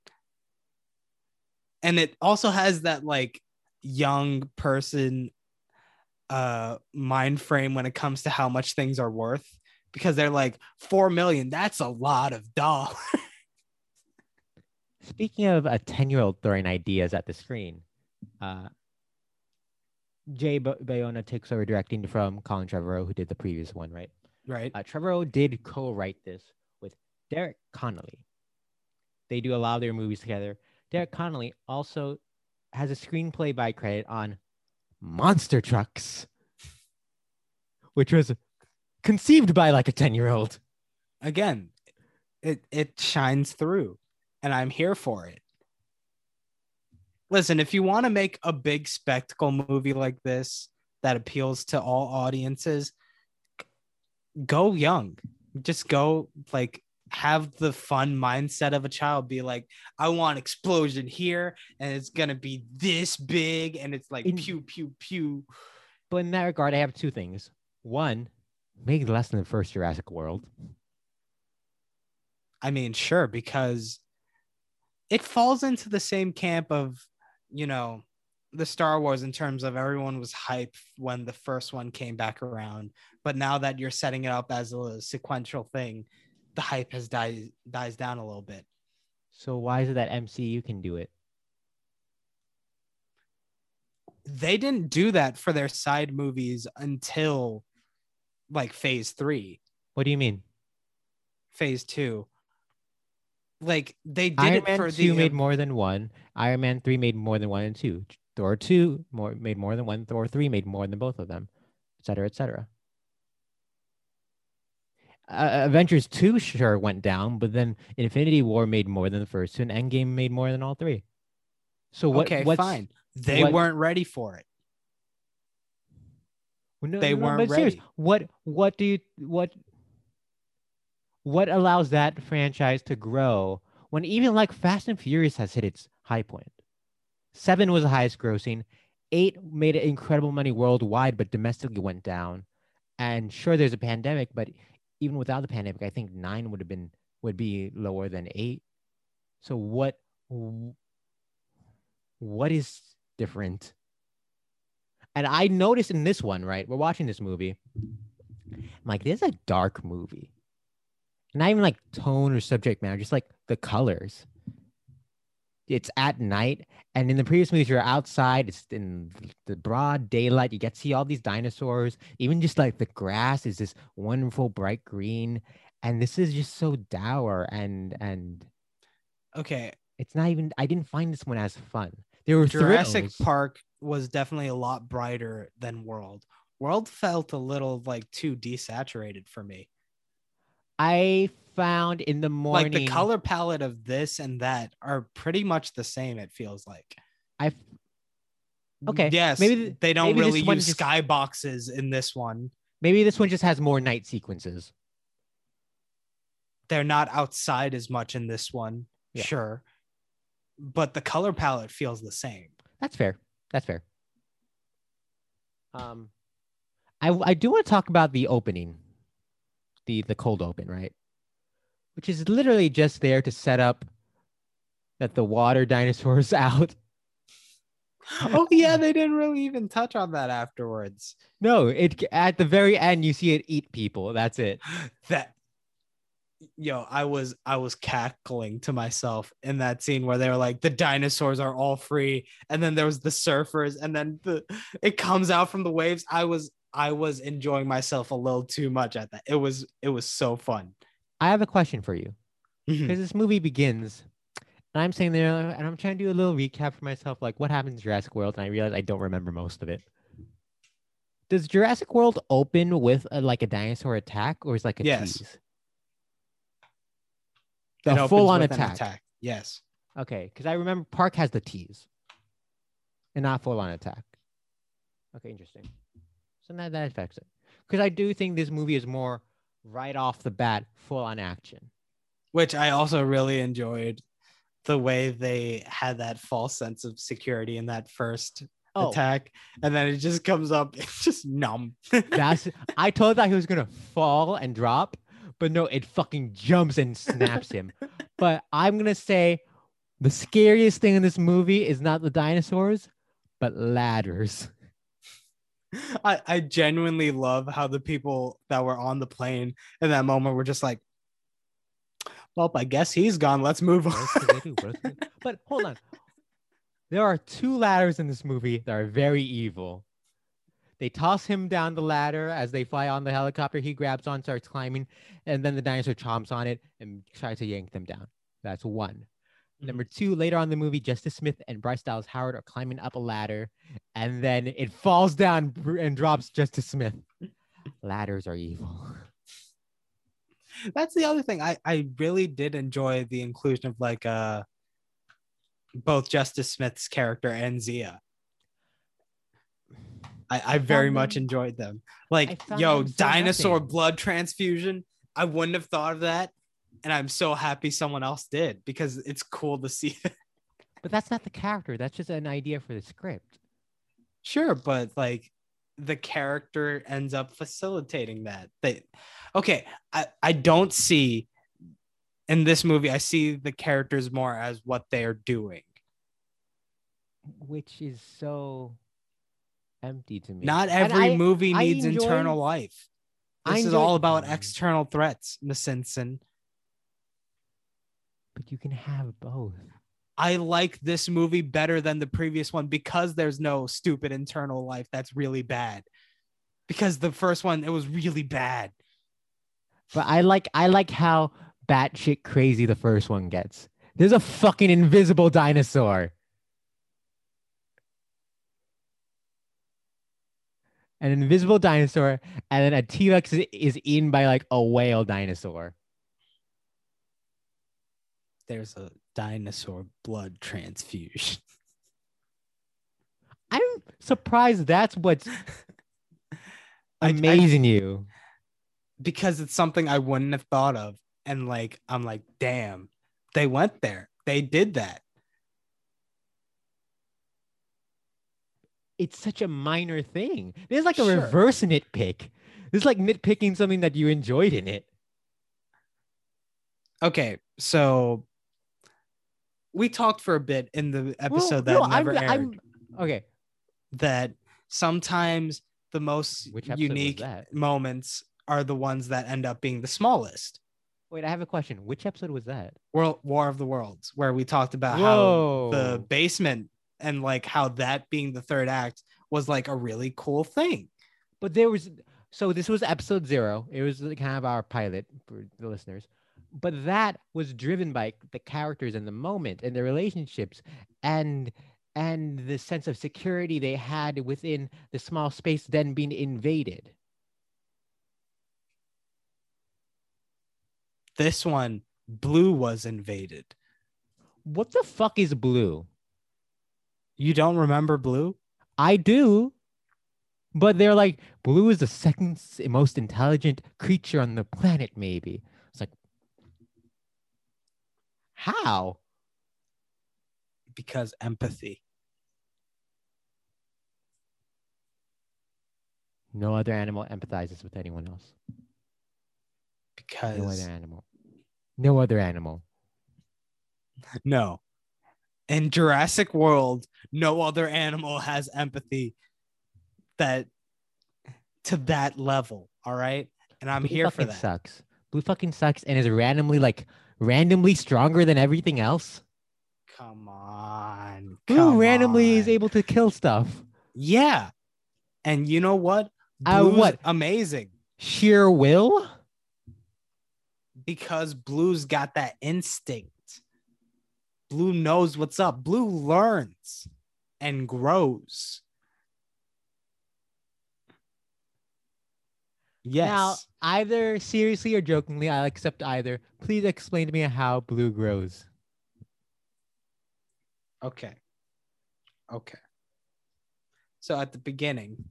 And it also has that like young person uh mind frame when it comes to how much things are worth because they're like 4 million that's a lot of dollars Speaking of a 10 year old throwing ideas at the screen, uh, Jay Ba- Bayona takes over directing from Colin Trevorrow, who did the previous one, right? right Uh, Trevorrow did co write this with Derek Connolly. They do a lot of their movies together. Derek Connolly also has a screenplay by credit on Monster Trucks, which was conceived by like a 10 year old. Again, it it shines through, and I'm here for it. Listen, if you want to make a big spectacle movie like this that appeals to all audiences, go young. Just go like have the fun mindset of a child be like i want explosion here and it's gonna be this big and it's like In- pew pew pew But in that regard, I have two things. One, make less than the first Jurassic World. i mean sure because it falls into the same camp of you know the star wars in terms of everyone was hype when the first one came back around but now that you're setting it up as a sequential thing the hype has died dies down a little bit So why is it that MCU can do it? they didn't do that for their side movies until like phase three, What do you mean? phase two. Like they did Iron it Man for 2 the made more than one. Iron Man 3 made more than one and two. Thor 2 more made more than one. Thor 3 made more than both of them, et cetera, et cetera. Uh, Avengers 2 sure went down, but then Infinity War made more than the first two, and Endgame made more than all three. So what? okay, what's, fine. They what- weren't ready for it. Well, no, They no, weren't but serious, ready. What what do you what what allows that franchise to grow when even like Fast and Furious has hit its high point? Seven was the highest grossing. Eight made incredible money worldwide, but domestically went down. And sure, there's a pandemic, but even without the pandemic, I think nine would have been would be lower than eight. So what what is different? And I noticed in this one, right? We're watching this movie. I'm like, this is a dark movie. Not even like tone or subject matter, just like the colors. It's at night. And in the previous movies, you're outside, it's in the broad daylight. You get to see all these dinosaurs. Even just like the grass is this wonderful bright green. And this is just so dour and and Okay, it's not even I didn't find this one as fun. There were Jurassic thrills. Park was definitely a lot brighter than World. World felt a little like too desaturated for me. I found in the morning Like the color palette of this and that are pretty much the same. It feels like. I Okay, Yes. maybe th- they don't maybe really use just- skyboxes in this one. maybe this one just has more night sequences. They're not outside as much in this one. Yeah. Sure. But the color palette feels the same. That's fair. That's fair. Um, I I do want to talk about the opening, the the cold open, right? Which is literally just there to set up that the water dinosaur's out. oh yeah, they didn't really even touch on that afterwards. No, it at the very end you see it eat people. That's it. That yo, I was I was cackling to myself in that scene where they were like the dinosaurs are all free, and then there was the surfers, and then the it comes out from the waves. I was I was enjoying myself a little too much at that. It was it was so fun. I have a question for you. Mm-hmm. Because this movie begins and i'm sitting there and i'm trying to do a little recap for myself like what happens in jurassic world and i realize i don't remember most of it does jurassic world open with a, like a dinosaur attack or is like a Yes. tease It full-on with an attack. Yes. okay because i remember park has the tease and not full-on attack okay interesting so that, that affects it because i do think this movie is more right off the bat full-on action which I also really enjoyed the way they had that false sense of security in that first oh attack, and then it just comes up, it's just numb. That's I told that he was gonna fall and drop, but no, it fucking jumps and snaps him. but I'm gonna say the scariest thing in this movie is not the dinosaurs, but ladders. I, I genuinely love how the people that were on the plane in that moment were just like, "Well, I guess he's gone. Let's move on." else could they do? What else could they- But hold on. There are two ladders in this movie that are very evil. They toss him down the ladder as they fly on the helicopter. He grabs on, starts climbing, and then the dinosaur chomps on it and tries to yank them down. That's one. Number two, later on in the movie, Justice Smith and Bryce Dallas Howard are climbing up a ladder, and then it falls down and drops Justice Smith. Ladders are evil. That's the other thing. I I really did enjoy the inclusion of like uh both Justice Smith's character and Zia. I, I very much them- enjoyed them. Like, yo, dinosaur nothing. blood transfusion. I wouldn't have thought of that. And I'm so happy someone else did because it's cool to see. But that's not the character. That's just an idea for the script. sure, but like the character ends up facilitating that. They okay, I, I don't see in this movie, I see the characters more as what they are doing. which is so empty to me. Not every I- movie I needs enjoy- internal life. This is all about external threats, Miss Simpson. But you can have both. I like this movie better than the previous one because there's no stupid internal life that's really bad. Because the first one, it was really bad. But I like I like how batshit crazy the first one gets. There's a fucking invisible dinosaur. An invisible dinosaur, and then a T-Rex is, is eaten by like a whale dinosaur. There's a dinosaur blood transfusion. I'm surprised that's what's I- I- amazing you. because it's something I wouldn't have thought of. And like, I'm like, damn, they went there. They did that. It's such a minor thing. There's like a Sure. reverse nitpick. It's like nitpicking something that you enjoyed in it. Okay, so we talked for a bit in the episode that no, I'm- never aired I'm- okay. that sometimes the most unique moments are the ones that end up being the smallest. Wait, I have a question. Which episode was that? World War of the Worlds, where we talked about Whoa. how the basement and like how that being the third act was like a really cool thing. But there was so this was episode zero. It was kind of our pilot for the listeners. But that was driven by the characters and the moment and the relationships and and the sense of security they had within the small space then being invaded. This one, Blue was invaded. What the fuck is blue? You don't remember Blue? I do. But they're like, blue is the second most intelligent creature on the planet, maybe. How? Because empathy. No other animal empathizes with anyone else. Because No other animal. No other animal. No. In Jurassic World, no other animal has empathy that to that level. All right. And I'm Blue here for fucking that. Sucks. Blue fucking sucks and is randomly like randomly stronger than everything else. Come on. Blue come randomly is able to kill stuff. Yeah. And you know what? Uh, what? amazing Sheer will? because Blue's got that instinct. Blue knows what's up. Blue learns and grows. Yes. Now, either seriously or jokingly, I'll accept either. Please explain to me how blue grows. Okay. Okay. So at the beginning,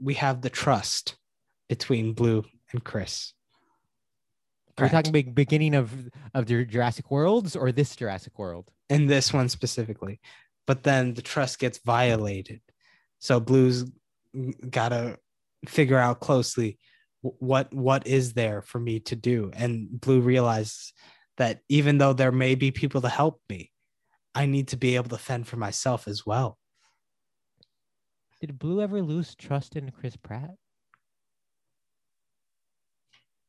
we have the trust between Blue and Chris. Are we talking big beginning of of the Jurassic Worlds or this Jurassic World? in this one specifically. But then the trust gets violated. So Blue's got to figure out closely what what is there for me to do. And Blue realizes that even though there may be people to help me, I need to be able to fend for myself as well. Did Blue ever lose trust in Chris Pratt?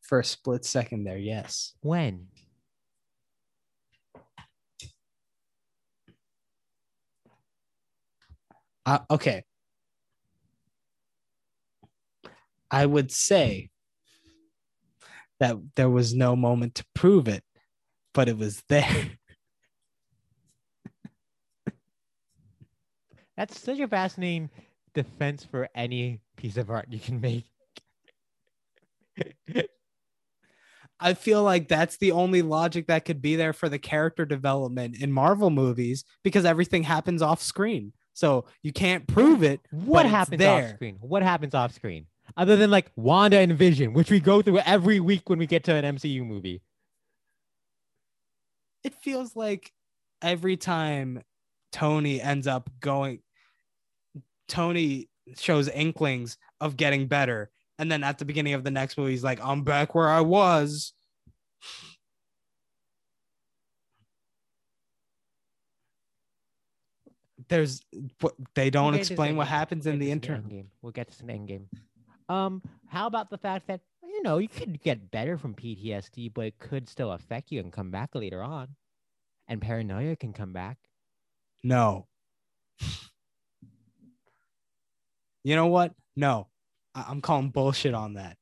For a split second there, yes. When? Uh, okay. I would say that there was no moment to prove it, but it was there. That's such a fascinating defense for any piece of art you can make. I feel like that's the only logic that could be there for the character development in Marvel movies because everything happens off screen. So you can't prove it. What happens off screen? What happens off screen? Other than like Wanda and Vision, which we go through every week when we get to an MCU movie. It feels like every time Tony ends up going, Tony shows inklings of getting better. And then at the beginning of the next movie, he's like, I'm back where I was. There's what they don't We'll get to this explain what happens We'll in the to this interim. Endgame. We'll get to this in Endgame. Um, how about the fact that you know you could get better from PTSD, but it could still affect you and come back later on, and paranoia can come back. No. You know what? No, I- I'm calling bullshit on that.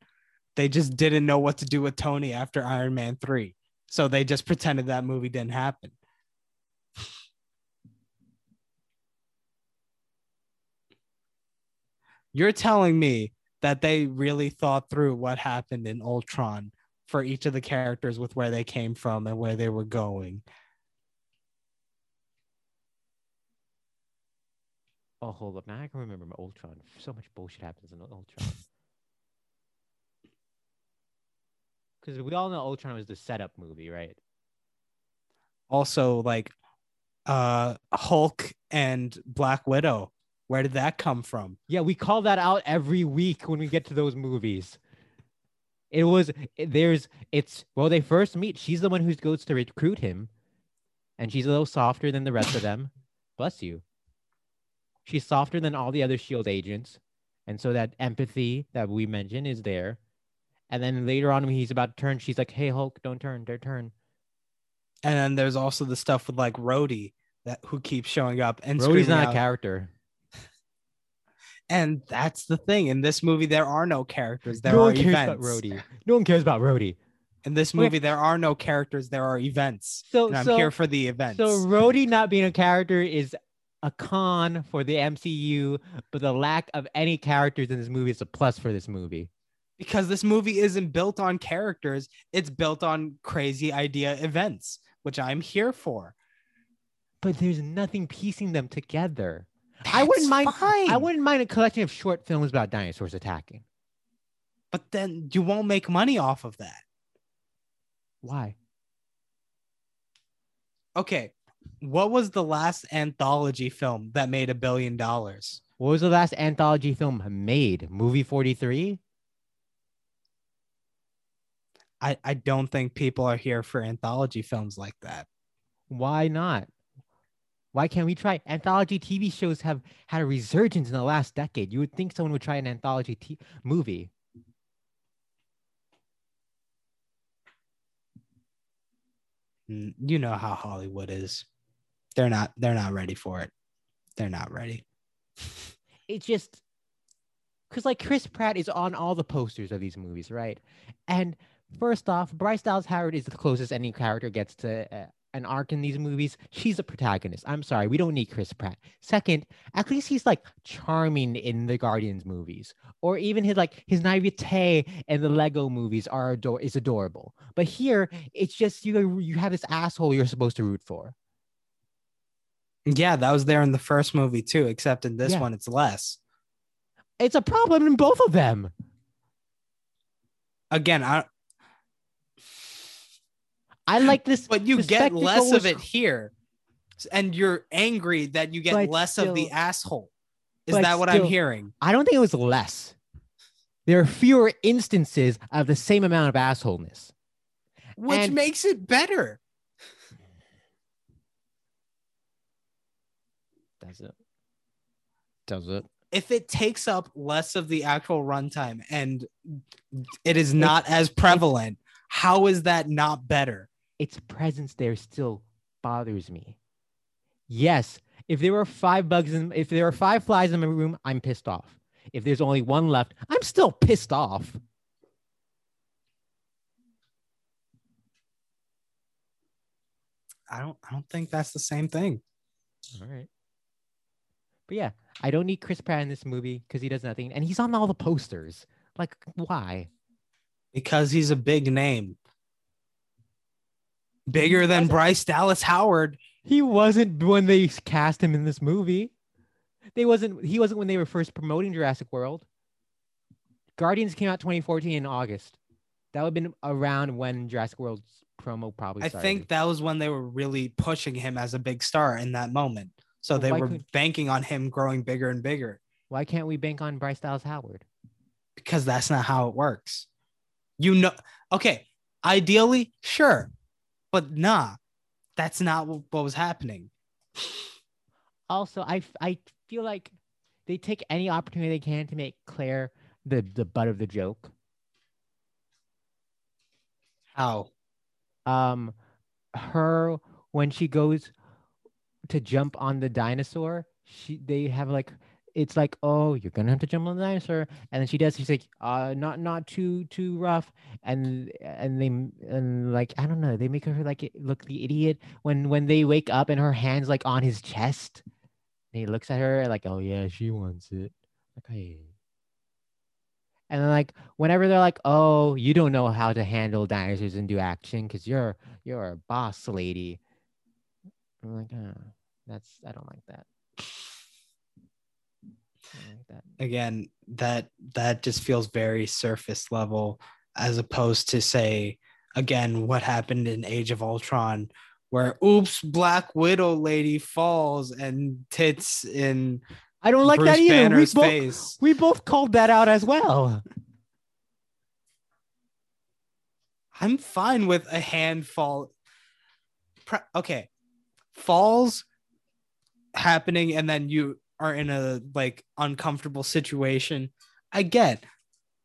They just didn't know what to do with Tony after Iron Man 3. So they just pretended that movie didn't happen. You're telling me that they really thought through what happened in Ultron for each of the characters with where they came from and where they were going. Oh, hold up! Now I can remember my Ultron. So much bullshit happens in Ultron. Because we all know Ultron was the setup movie, right? also like uh Hulk and Black Widow. Where did that come from? Yeah, we call that out every week when we get to those movies. It was there's it's well they first meet. She's the one who goes to recruit him, and she's a little softer than the rest of them. Bless you. She's softer than all the other Shield agents, and so that empathy that we mentioned is there. And then later on, when he's about to turn, she's like, "Hey, Hulk, don't turn, don't turn." And then there's also the stuff with like Rhodey that who keeps showing up and Rhodey's not a character. And that's the thing. In this movie, there are no characters. There no are events. about Rhodey. No one cares about Rhodey. In this movie, there are no characters. There are events. So, and I'm so here for the events. So Rhodey not being a character is a con for the MCU, but the lack of any characters in this movie is a plus for this movie. because this movie isn't built on characters, it's built on crazy idea events, which I'm here for. But there's nothing piecing them together. I wouldn't mind. Fine. I wouldn't mind a collection of short films about dinosaurs attacking. but then you won't make money off of that. Why? Okay. What was the last anthology film that made a billion dollars? What was the last anthology film made? Movie 43? I, I don't think people are here for anthology films like that. Why not? Why can't we try? Anthology TV shows have had a resurgence in the last decade. You would think someone would try an anthology t- movie. You know how Hollywood is. They're not they're not ready for it. They're not ready. It's just because like Chris Pratt is on all the posters of these movies, right? And first off, Bryce Dallas Howard is the closest any character gets to uh, an arc in these movies. She's a protagonist. I'm sorry, we don't need Chris Pratt. Second, at least he's like charming in the Guardians movies, or even his like his naivete in the Lego movies are ador- is adorable. But here, it's just you you have this asshole you're supposed to root for. Yeah, that was there in the first movie too, except in this Yeah. one it's less. It's a problem in both of them. Again, I I like this. but you get less of it here. And you're angry that you get less of the asshole. Is that what I'm hearing? I don't think it was less. There are fewer instances of the same amount of assholeness. Which And- makes it better. Does it? Does it? If it takes up less of the actual runtime and it is not as prevalent, how is that not better? Its presence there still bothers me. Yes, if there were five bugs in, if there are five flies in my room, I'm pissed off. If there's only one left, I'm still pissed off. I don't I don't think that's the same thing. All right. But yeah, I don't need Chris Pratt in this movie because he does nothing, and he's on all the posters. Like, why? Because he's a big name. Bigger than Bryce Dallas Howard. He wasn't when they cast him in this movie. They wasn't. He wasn't when they were first promoting Jurassic World. Guardians came out 2014 in August. That would have been around when Jurassic World's promo probably. I think that was when they were really pushing him as a big star in that moment. So But they were couldn't- banking on him growing bigger and bigger Why can't we bank on Bryce Dallas Howard? because that's not how it works. You know, okay, ideally, sure, but nah, that's not what what was happening. Also, I f- I feel like they take any opportunity they can to make Claire the the butt of the joke. How? um her when she goes to jump on the dinosaur she they have like it's like oh you're gonna have to jump on the dinosaur and then she does she's like uh not not too too rough and and they and like i don't know they make her like look the idiot when when they wake up and her hands like on his chest. And he looks at her like oh yeah she wants it. Like and then like whenever they're like, "Oh, you don't know how to handle dinosaurs and do action because you're you're a boss lady," I'm like, oh, "That's I don't like that." I don't like that. Again, that that just feels very surface level as opposed to say again what happened in Age of Ultron where oops Black Widow lady falls and tits in I don't like Bruce that either. We both, face. we both called that out as well. I'm fine with a hand fall. Pre- okay, falls happening, and then you are in a like uncomfortable situation. I get,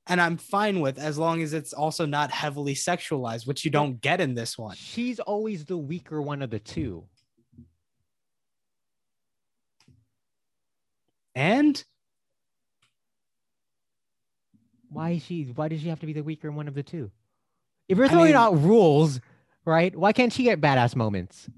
and I'm fine with as long as it's also not heavily sexualized, which you don't get in this one. She's always the weaker one of the two. And Why is she? Why does she have to be the weaker one of the two? If you're I throwing mean- out rules, right? Why can't she get badass moments?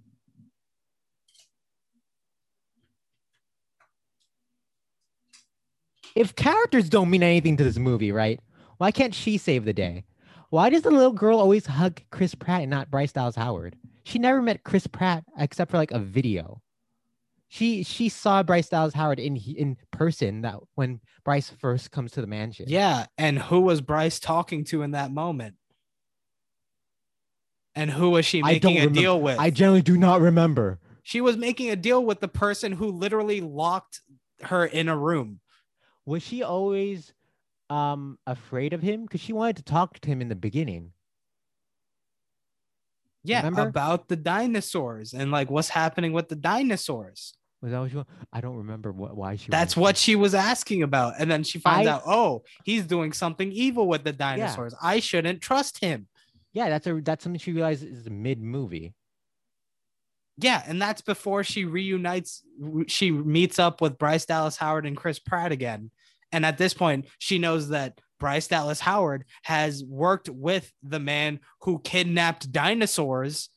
If characters don't mean anything to this movie, right? Why can't she save the day? Why does the little girl always hug Chris Pratt and not Bryce Dallas Howard? She never met Chris Pratt except for like a video. She she saw Bryce Dallas Howard in in person that when Bryce first comes to the mansion. yeah, and who was Bryce talking to in that moment? And who was she making a remember- deal with? I generally do not remember. she was making a deal with the person who literally locked her in a room. Was she always um afraid of him? Because she wanted to talk to him in the beginning. Yeah, Remember? about the dinosaurs and like what's happening with the dinosaurs. Was that what she? I don't remember what why she. That's what to- she was asking about. And then she finds I- out, oh, he's doing something evil with the dinosaurs. I shouldn't trust him. Yeah, that's a that's something she realizes is the mid movie. Yeah, and that's before she reunites. She meets up with Bryce Dallas Howard and Chris Pratt again. And at this point, she knows that Bryce Dallas Howard has worked with the man who kidnapped dinosaurs.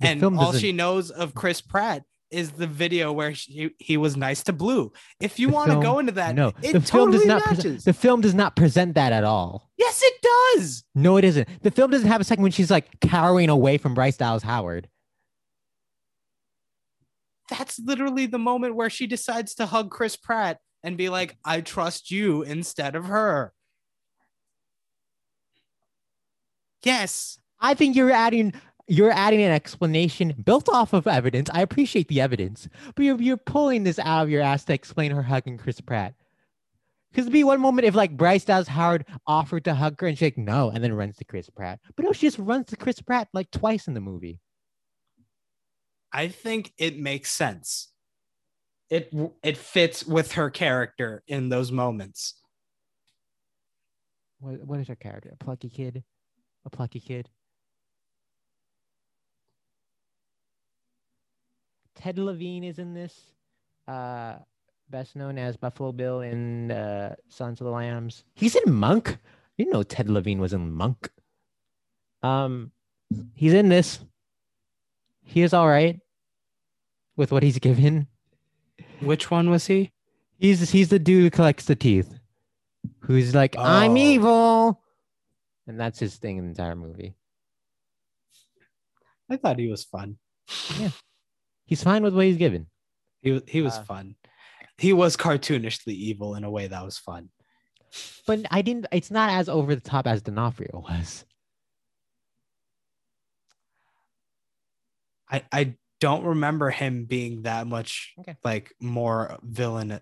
The and all she knows of Chris Pratt is the video where she, he was nice to Blue. If you want to go into that, no, it the film totally does not. Present, the film does not present that at all. yes, it does. No, it isn't. The film doesn't have a second when she's like cowering away from Bryce Dallas Howard. That's literally the moment where she decides to hug Chris Pratt and be like, I trust you instead of her. Yes. I think you're adding you're adding an explanation built off of evidence. I appreciate the evidence, but you're you're pulling this out of your ass to explain her hugging Chris Pratt. Because it'd be one moment if like Bryce Dallas Howard offered to hug her and she's like no, and then runs to Chris Pratt. But no, she just runs to Chris Pratt like twice in the movie. I think it makes sense. It it fits with her character in those moments. What what is her character? A plucky kid? A plucky kid? Ted Levine is in this. Uh best known as Buffalo Bill in uh Sons of the Lambs. He's in Monk. You know Ted Levine was in Monk. Um he's in this. He is all right with what he's given. Which one was he? He's he's the dude who collects the teeth. Who's like, I'm Oh. evil. And that's his thing in the entire movie. I thought he was fun. Yeah. He's fine with what he's given. He was he was Uh, fun. He was cartoonishly evil in a way that was fun. But I didn't it's not as over the top as D'Onofrio was. I I don't remember him being that much Okay. like more villain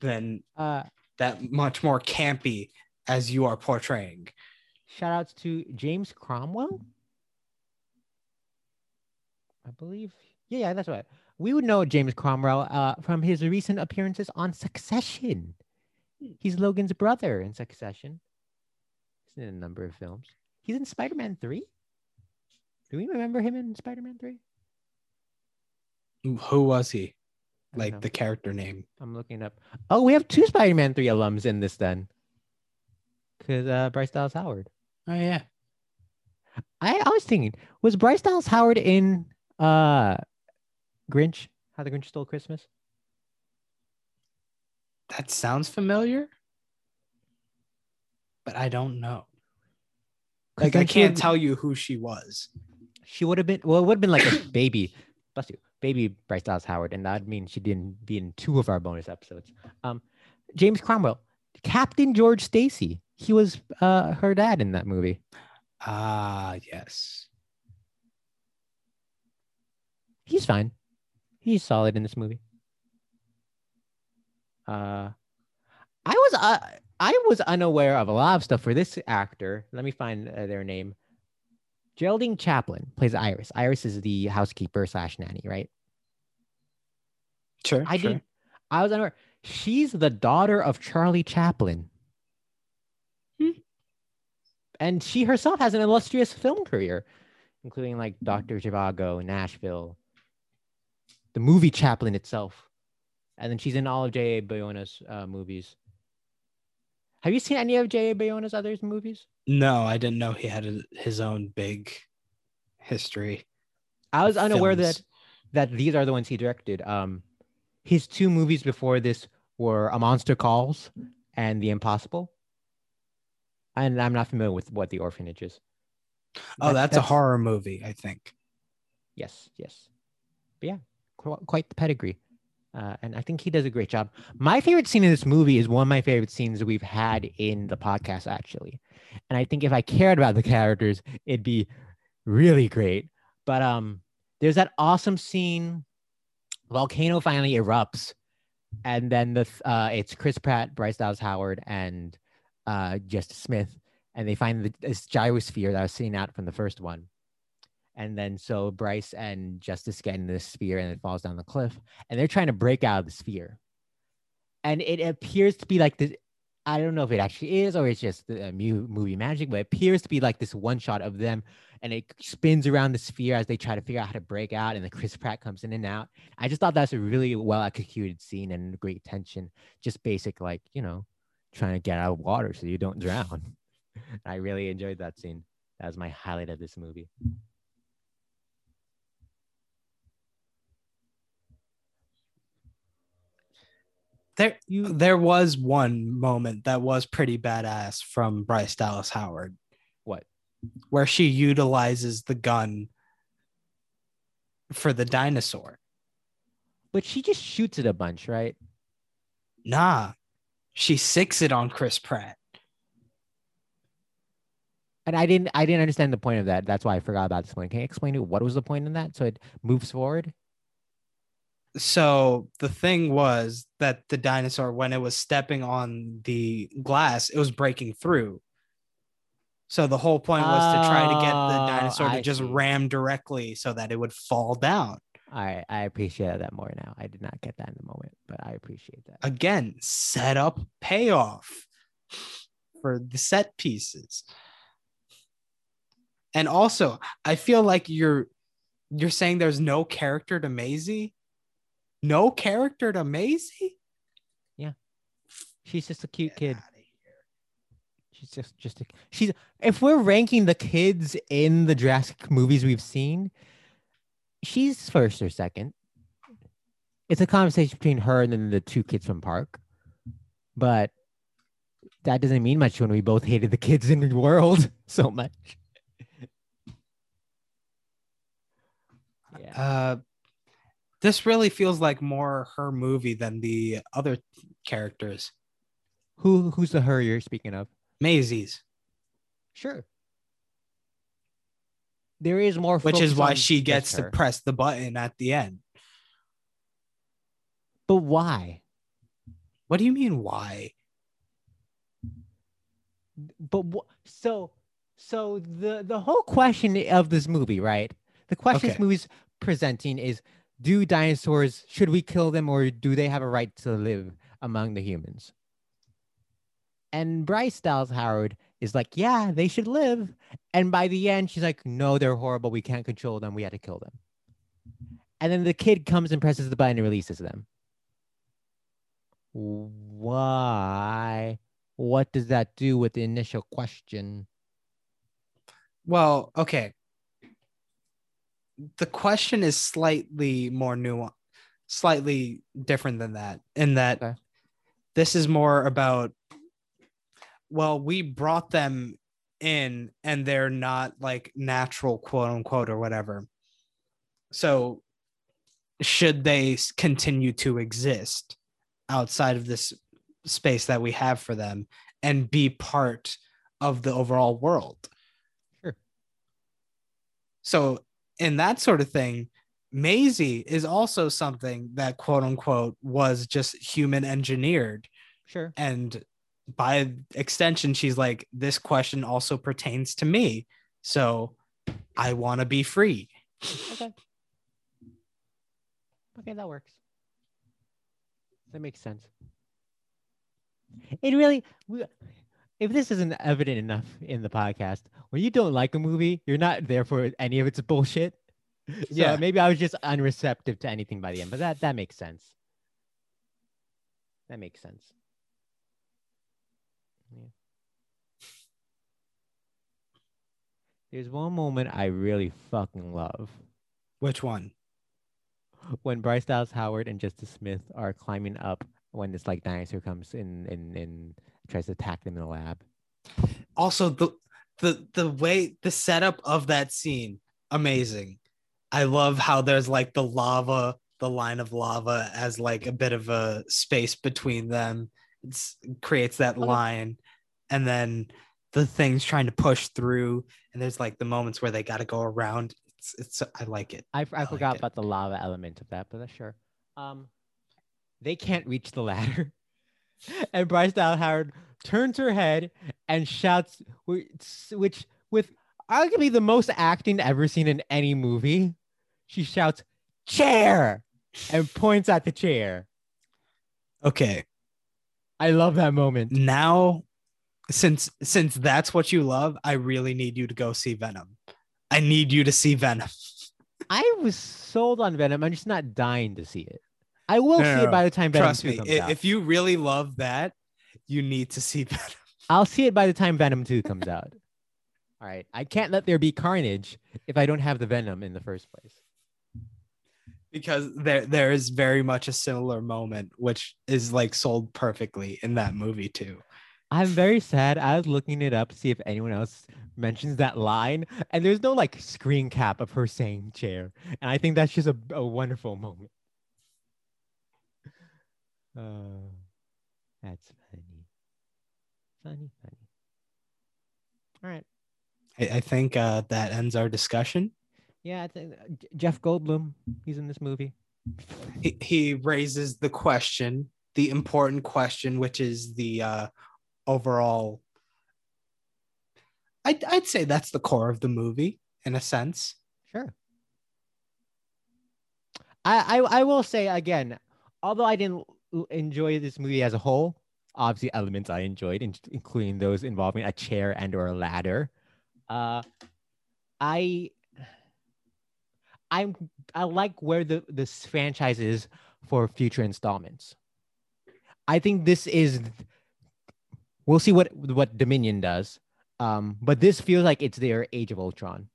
than Uh that much more campy as you are portraying. shout outs to James Cromwell. I believe. Yeah, yeah, that's right. We would know James Cromwell uh, from his recent appearances on Succession. He's Logan's brother in Succession. He's in a number of films. He's in Spider Man 3. Do we remember him in Spider Man 3? Who was he? Like know. the character name. I'm looking up. Oh, we have two Spider Man 3 alums in this then. Because uh, Bryce Dallas Howard. Oh yeah. I, I was thinking, was Bryce Dallas Howard in uh Grinch? How the Grinch Stole Christmas? That sounds familiar. But I don't know. Like I can't tell you who she was. She would have been well, it would have been like a baby, bless you, baby Bryce Dallas Howard, and that'd mean she didn't be in two of our bonus episodes. Um, James Cromwell, Captain George Stacy. He was uh her dad in that movie. Ah, yes. He's fine. He's solid in this movie. Uh, I was uh, I was unaware of a lot of stuff for this actor. Let me find uh, their name. Geraldine Chaplin plays Iris. Iris is the housekeeper slash nanny, right? Sure. I sure. didn't. I was unaware. She's the daughter of Charlie Chaplin. Hmm. And she herself has an illustrious film career, including like Dr. Zhivago, Nashville, the movie Chaplin itself. And then she's in all of J.A. Bayona's uh, movies. Have you seen any of J.A. Bayona's other movies? No, I didn't know he had a, his own big history. I was unaware films. that that these are the ones he directed. Um, his two movies before this were A Monster Calls and The Impossible. And I'm not familiar with what The Orphanage is. Oh, That- that's, a horror movie, I think. Yes, yes. But yeah, qu- quite the pedigree. Uh, and I think he does a great job. My favorite scene in this movie is one of my favorite scenes we've had in the podcast, actually. And I think if I cared about the characters, it'd be really great. But um, there's that awesome scene. Volcano finally erupts, and then the uh, it's Chris Pratt, Bryce Dallas Howard, and uh, Justice Smith, and they find the, this gyrosphere that was seen out from the first one. And then so Bryce and Justice get in this sphere and it falls down the cliff. And they're trying to break out of the sphere. And it appears to be like this. I don't know if it actually is or it's just uh, movie magic, but it appears to be like this one shot of them and it spins around the sphere as they try to figure out how to break out. And the Chris Pratt comes in and out. I just thought that's a really well executed scene and great tension. Just basic, like, you know, trying to get out of water so you don't drown. I really enjoyed that scene. That was my highlight of this movie. There, You there was one moment that was pretty badass from Bryce Dallas Howard, what? where she utilizes the gun for the dinosaur. But she just shoots it a bunch, right? Nah, she sicks it on Chris Pratt. And I didn't I didn't understand the point of that. That's why I forgot about this point. Can you explain it? What was the point in that? So it moves forward? So the thing was that the dinosaur, when it was stepping on the glass, it was breaking through. So the whole point was to try to get the Oh, dinosaur to I just see. ram directly so that it would fall down. I I appreciate that more now. I did not get that in the moment, but I appreciate that. Again, set up payoff for the set pieces. And also, I feel like you're you're saying there's no character to Maisie. No character to Maisie. Yeah, she's just a cute Get kid. She's just just a, she's if we're ranking the kids in the Jurassic movies we've seen, she's first or second. it's a conversation between her and then the two kids from Park. But that doesn't mean much when we both hated the kids in the world so much. yeah. Uh, this really feels like more her movie than the other characters. Who who's the her you're speaking of? Maisie's, Sure. There is more which is why she gets to press the button at the end. But why? What do you mean? Why? But wh- so so the the whole question of this movie, right? The question this movie's presenting is do dinosaurs should we kill them or do they have a right to live among the humans? And Bryce Dallas Howard is like, yeah, they should live. And by the end, she's like, no, they're horrible. We can't control them. We had to kill them. And then the kid comes and presses the button and releases them. Why? What does that do with the initial question? Well, okay. The question is slightly more nuanced, slightly different than that, in that Okay. this is more about, well, we brought them in and they're not like natural, quote unquote, or whatever. So, should they continue to exist outside of this space that we have for them and be part of the overall world? Sure. So, in that sort of thing, Maisie is also something that quote unquote was just human engineered. Sure. And by extension, she's like, this question also pertains to me. So I want to be free. Okay. Okay, that works. That makes sense. It really, we, if this isn't evident enough in the podcast, when you don't like a movie, you're not there for any of its bullshit. So Yeah. maybe I was just unreceptive to anything by the end, but that that makes sense. That makes sense. Yeah. There's one moment I really fucking love. Which one? when Bryce Dallas Howard and Justice Smith are climbing up when this like dinosaur comes in in and tries to attack them in the lab. Also, the the the way the setup of that scene, amazing. I love how there's like the lava, the line of lava as like a bit of a space between them. It's, it creates that line, and then the thing's trying to push through, and there's like the moments where they got to go around. It's it's I like it. I, I like forgot it. about the lava element of that, but that's sure. Um, they can't reach the ladder, and Bryce Dallas Howard turns her head and shouts, which, which with arguably the most acting ever seen in any movie. She shouts, "Chair!" and points at the chair. Okay, I love that moment. now since since that's what you love, I really need you to go see Venom. I need you to see Venom. I was sold on Venom. I'm just not dying to see it. I will No, see no, it by the time Venom Trust 2 me, comes i- out. if you really love that, you need to see Venom. I'll see it by the time Venom 2 comes out. All right. I can't let there be carnage if I don't have the Venom in the first place. because there there is very much a similar moment which is like sold perfectly in that movie too. I'm very sad. I was looking it up to see if anyone else mentions that line, and there's no like screen cap of her saying chair. And I think that's just a, a wonderful moment. Oh, that's funny. Funny, funny. All right. I, I think uh, that ends our discussion. Yeah, I think uh, Jeff Goldblum, he's in this movie. He, he raises the question, the important question, which is the uh, overall. I'd, I'd say that's the core of the movie in a sense. Sure. I, I I will say again, although I didn't enjoy this movie as a whole, obviously elements I enjoyed, in- including those involving a chair and or a ladder. Uh, I I'm I like where the this franchise is for future installments. I think this is. We'll see what what Dominion does, um, but this feels like it's their Age of Ultron.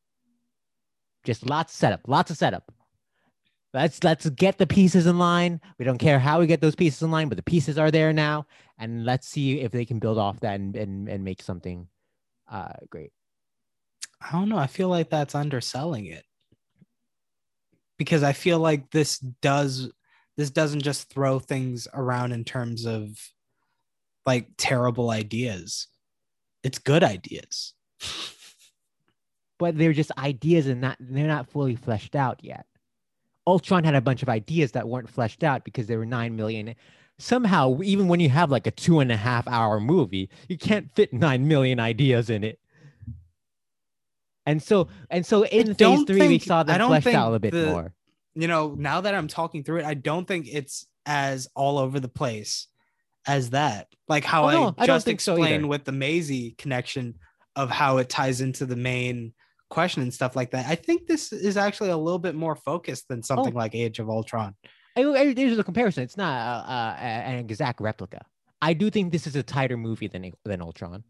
Just lots of setup, lots of setup. Let's let's get the pieces in line. We don't care how we get those pieces in line, but the pieces are there now, and let's see if they can build off that and and, and make something uh great. I don't know. I feel like that's underselling it. Because I feel like this does this doesn't just throw things around in terms of like terrible ideas. It's good ideas. But they're just ideas and not they're not fully fleshed out yet. Ultron had a bunch of ideas that weren't fleshed out because they were nine million. Somehow, even when you have like a two and a half hour movie, you can't fit nine million ideas in it. And so, and so in phase three, we think- saw I don't fleshed out a bit the- more. You know, now that I'm talking through it, I don't think it's as all over the place as that. Like how Oh, no, I I just so explained either. with the Maisie connection of how it ties into the main question and stuff like that. I think this is actually a little bit more focused than something Oh. like Age of Ultron. I, I, there's a comparison. It's not uh, uh, an exact replica. I do think this is a tighter movie than than Ultron,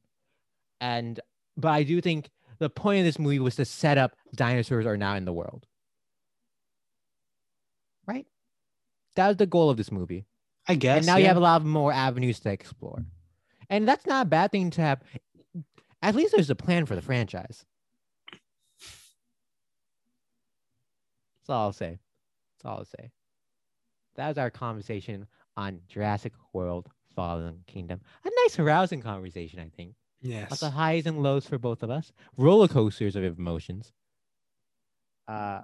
and but I do think the point of this movie was to set up dinosaurs are now in the world. Right. That was the goal of this movie, I guess. and now you have a lot of more avenues to explore, and that's not a bad thing to have. At least there's a plan for the franchise. That's all I'll say. That's all I'll say. That was our conversation on Jurassic World Fallen Kingdom. A nice, arousing conversation, I think. yes. Of highs and lows for both of us. Roller coasters of emotions. Uh,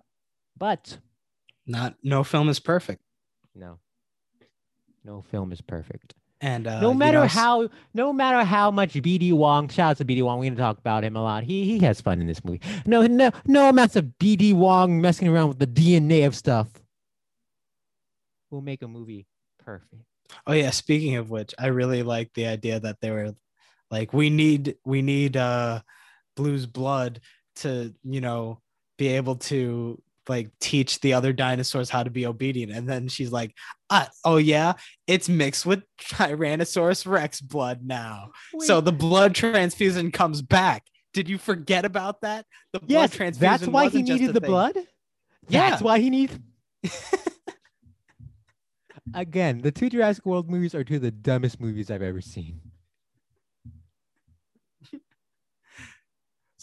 but Not no film is perfect. no, no film is perfect. And uh, no you matter know, how, no matter how much BD Wong, shout out to BD Wong. We're gonna talk about him a lot. He he has fun in this movie. No, no, no amounts of BD Wong messing around with the DNA of stuff. Will make a movie perfect. Oh yeah, speaking of which, I really like the idea that they were like we need we need uh Blue's blood to, you know, be able to like teach the other dinosaurs how to be obedient. And then she's like, uh, oh yeah, it's mixed with Tyrannosaurus Rex blood now. So the blood transfusion comes back. Did you forget about that? The blood yes, transfusion. that's why he needed the thing. blood. Yeah. That's why he needs. Again, the two Jurassic World movies are two of the dumbest movies I've ever seen.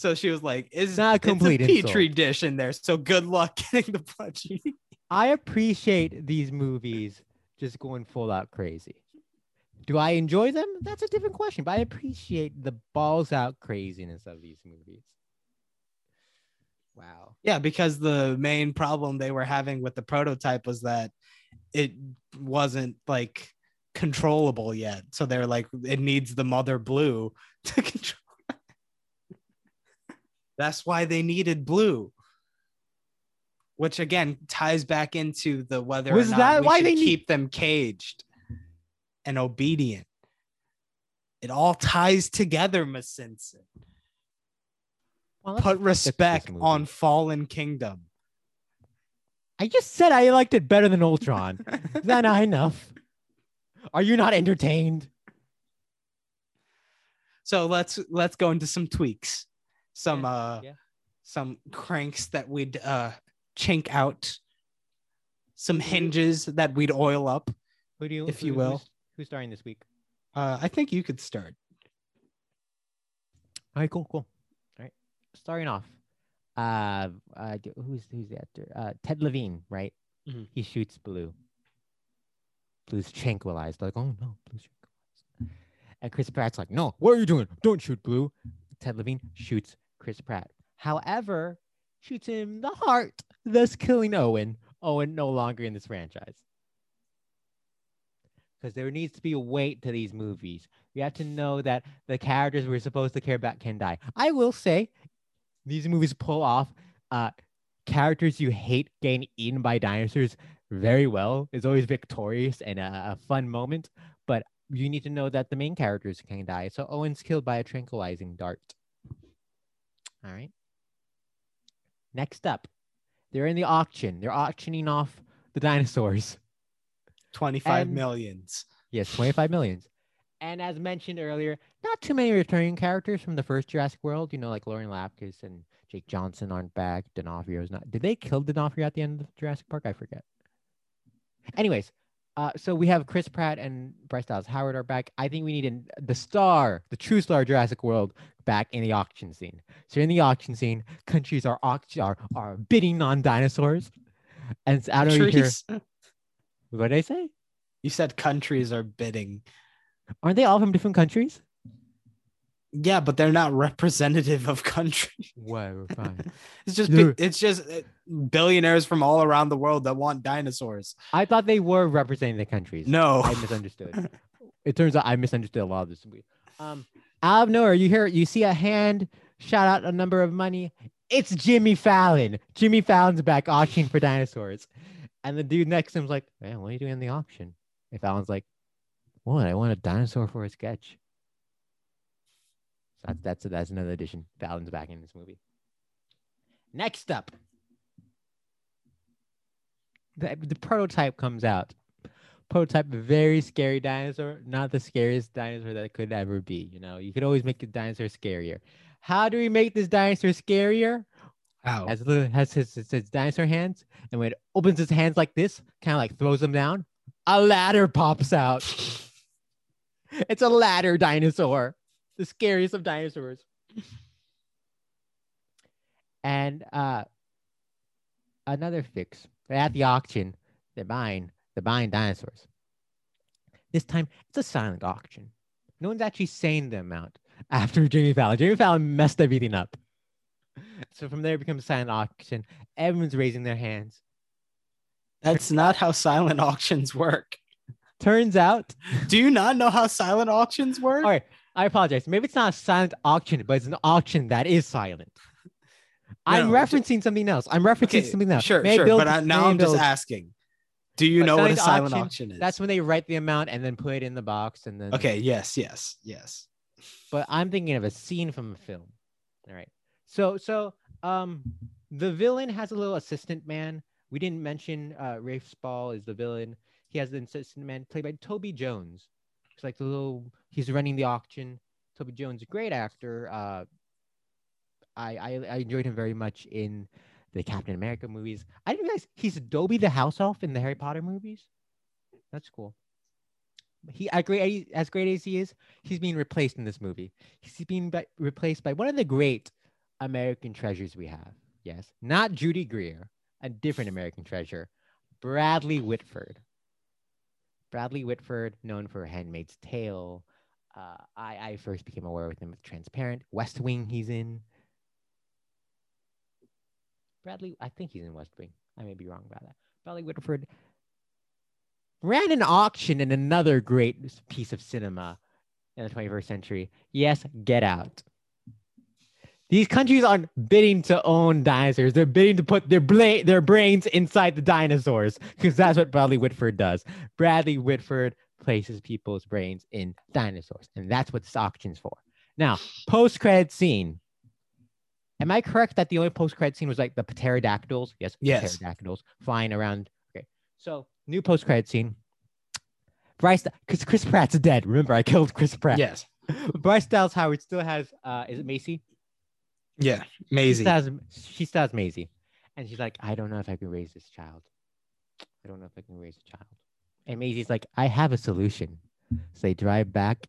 So she was like, "Is Not a complete it's a petri insult. dish in there? So good luck getting the you. I appreciate these movies just going full out crazy. Do I enjoy them? That's a different question, but I appreciate the balls out craziness of these movies. Wow. Yeah, because the main problem they were having with the prototype was that it wasn't like controllable yet. So they're like, it needs the mother blue to control. That's why they needed blue. Which again ties back into the whether Was or not that why they need- keep them caged and obedient. It all ties together, Miss Simpson. Well, Put respect on Fallen Kingdom. I just said I liked it better than Ultron. Is that not enough? Are you not entertained? So let's let's go into some tweaks, some Yeah, uh, yeah. some cranks that we'd uh chink out, some hinges that we'd oil up. Who do you, If you will. Who's, who's starting this week? Uh, I think you could start. All right, cool, cool. All right, starting off, uh, uh who's who's the actor? Uh, Ted Levine, right? Mhm. He shoots Blue. Blue's tranquilized, like, oh no, Blue's tranquilized. And Chris Pratt's like, no, what are you doing? Don't shoot Blue. Ted Levine shoots Chris Pratt. However, shoots him in the heart, thus killing Owen. Owen no longer in this franchise. Because there needs to be a weight to these movies. We have to know that the characters we're supposed to care about can die. I will say, these movies pull off uh, characters you hate getting eaten by dinosaurs very well. It's always victorious and a, a fun moment, but you need to know that the main characters can die. So Owen's killed by a tranquilizing dart. All right. Next up, they're in the auction. They're auctioning off the dinosaurs. Twenty-five And- millions. Yes, 25 millions. And as mentioned earlier, not too many returning characters from the first Jurassic World. You know, like Lauren Lapkus and Jake Johnson aren't back. D'Onofrio's not. Did they kill D'Onofrio at the end of Jurassic Park? I forget. Anyways, uh, so we have Chris Pratt and Bryce Dallas Howard are back. I think we need an, the star, the true star of Jurassic World, back in the auction scene. So in the auction scene, countries are auction are, are bidding on dinosaurs, and it's out of here. What did I say? You said countries are bidding. Aren't they all from different countries? Yeah, but they're not representative of country. Whoa, fine. It's just it's just uh, billionaires from all around the world that want dinosaurs. I thought they were representing the countries. No. I misunderstood. it turns out I misunderstood a lot of this. Um, out of nowhere, you hear you see a hand shout out a number of money. It's Jimmy Fallon. Jimmy Fallon's back auctioning for dinosaurs, and the dude next to him's like, "Man, what are you doing in the auction?" And Fallon's like, "What? I want a dinosaur for a sketch." So that's that's that's another addition. Fallon's back in this movie. Next up, the, the prototype comes out prototype very scary dinosaur, not the scariest dinosaur that could ever be. You know, you could always make a dinosaur scarier. How do we make this dinosaur scarier? Wow. Has little has his, his, his dinosaur hands, and when it opens his hands like this, kind of like throws them down, a ladder pops out. it's a ladder dinosaur, the scariest of dinosaurs. And uh another fix. They're at the auction. They're buying they're buying dinosaurs. This time it's a silent auction. No one's actually saying the amount after Jimmy Fallon. Jimmy Fallon messed everything up. So from there it becomes a silent auction. Everyone's raising their hands. That's not how silent auctions work. Turns out, Do you not know how silent auctions work? all right, I apologize. Maybe it's not a silent auction, but it's an auction that is silent. I'm no, referencing something else. I'm referencing something else. Sure, May sure. build- but I, now I'm just asking. Do you know what a silent auction, auction is? That's when they write the amount and then put it in the box and then okay. Yes, yes, yes. but I'm thinking of a scene from a film. All right. So so um the villain has a little assistant man. We didn't mention uh Rafe Spall is the villain. He has an assistant man played by Toby Jones. It's like the little he's running the auction. Toby Jones, a great actor. Uh I I, I enjoyed him very much in the Captain America movies. I didn't realize he's Dobby the house elf in the Harry Potter movies. That's cool. He as great as great as he is, he's being replaced in this movie. He's being replaced by one of the great American treasures we have. Yes, not Judy Greer, a different American treasure, Bradley Whitford. Bradley Whitford, known for *Handmaid's Tale*. Uh, I I first became aware with him with *Transparent*. *West Wing* he's in. Bradley, I think he's in *West Wing*. I may be wrong about that. Bradley Whitford ran an auction in another great piece of cinema in the 21st century. Yes, Get Out. These countries aren't bidding to own dinosaurs. They're bidding to put their bla- their brains inside the dinosaurs because that's what Bradley Whitford does. Bradley Whitford places people's brains in dinosaurs, and that's what this auction's for. Now, post credit scene. Am I correct that the only post credit scene was like the pterodactyls? Yes, Yes. pterodactyls flying around. Okay, so new post credit scene. Bryce, because Chris Pratt's dead. Remember, I killed Chris Pratt. Yes. Bryce Dallas Howard still has. Uh, is it Macy? Yeah. She Maisie. still has, she still has Maisie, and she's like, I don't know if I can raise this child. I don't know if I can raise a child. And Maisie's like, I have a solution. So they drive back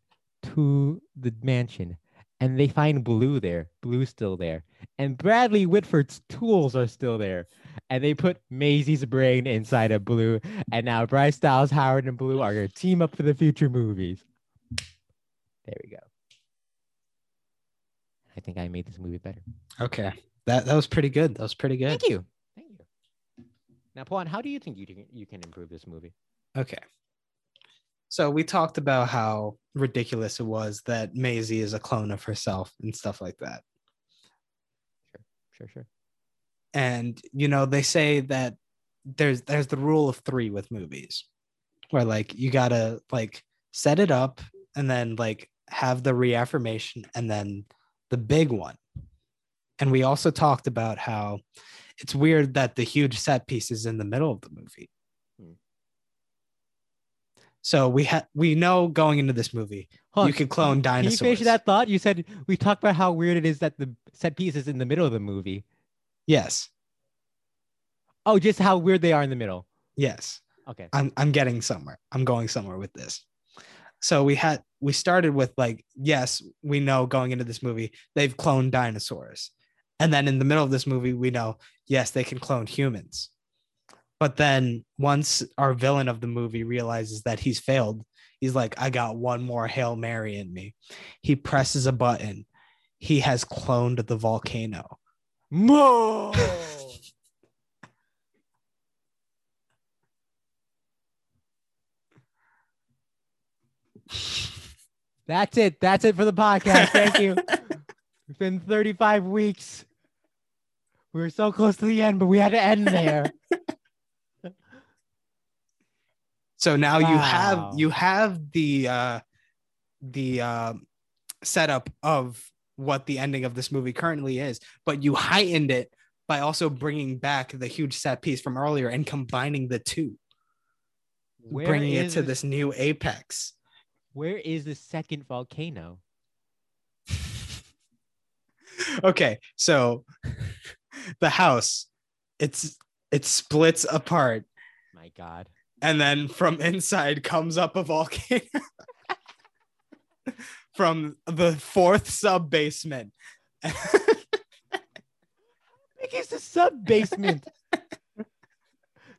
to the mansion, and they find Blue there. Blue's still there, and Bradley Whitford's tools are still there. And they put Maisie's brain inside of Blue, and now Bryce Dallas Howard and Blue are gonna team up for the future movies. There we go. I think I made this movie better. Okay. That that was pretty good. That was pretty good. Thank you. Thank you. Now, Pawan, how do you think you you can improve this movie? Okay. So we talked about how ridiculous it was that Maisie is a clone of herself and stuff like that. Sure, sure. Sure. And you know, they say that there's there's the rule of 3 with movies where like you got to like set it up and then like have the reaffirmation and then the big one. And we also talked about how it's weird that the huge set piece is in the middle of the movie. So we had we know going into this movie, you could clone Can you dinosaurs. finish that thought? You said we talked about how weird it is that the set piece is in the middle of the movie. Yes. Oh, just how weird they are in the middle. Yes. Okay. I'm I'm getting somewhere. I'm going somewhere with this. So we had we started with like yes, we know going into this movie they've cloned dinosaurs. And then in the middle of this movie we know yes, they can clone humans. But then once our villain of the movie realizes that he's failed, he's like I got one more Hail Mary in me. He presses a button. He has cloned the volcano. Mo. That's it. That's it for the podcast. Thank you. It's been 35 weeks. We were so close to the end, but we had to end there. So now you have you have the uh the uh, setup of what the ending of this movie currently is, but you heightened it by also bringing back the huge set piece from earlier and combining the two, Where bringing it to the- this new apex. Where is the second volcano? okay, so the house it's it splits apart My God. And then from inside comes up a volcano from the fourth sub basement. How big is the sub basement?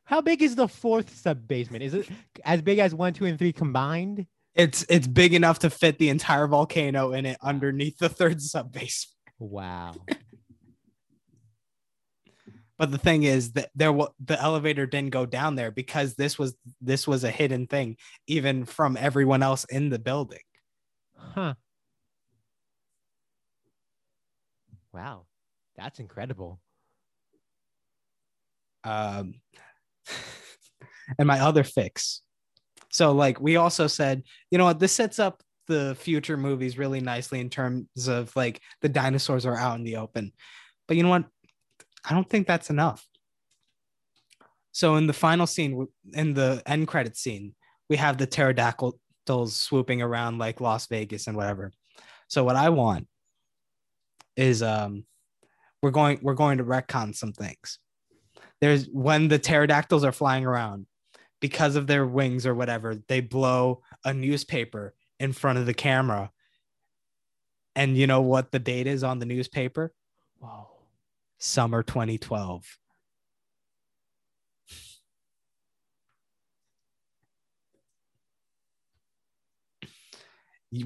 How big is the fourth sub basement? Is it as big as one, two, and three combined? it's it's big enough to fit the entire volcano in it underneath the third sub basement. Wow. But the thing is that there wa- the elevator didn't go down there because this was this was a hidden thing even from everyone else in the building. Huh. Wow. That's incredible. um and my other fix so like we also said you know what this sets up the future movies really nicely in terms of like the dinosaurs are out in the open but you know what i don't think that's enough. So in the final scene in the end credit scene we have the pterodactyls swooping around like las vegas and whatever. So what i want is um we're going we're going to retcon some things. There's when the pterodactyls are flying around because of their wings or whatever they blow a newspaper in front of the camera. And you know what the date is on the newspaper? Whoa. Summer 2012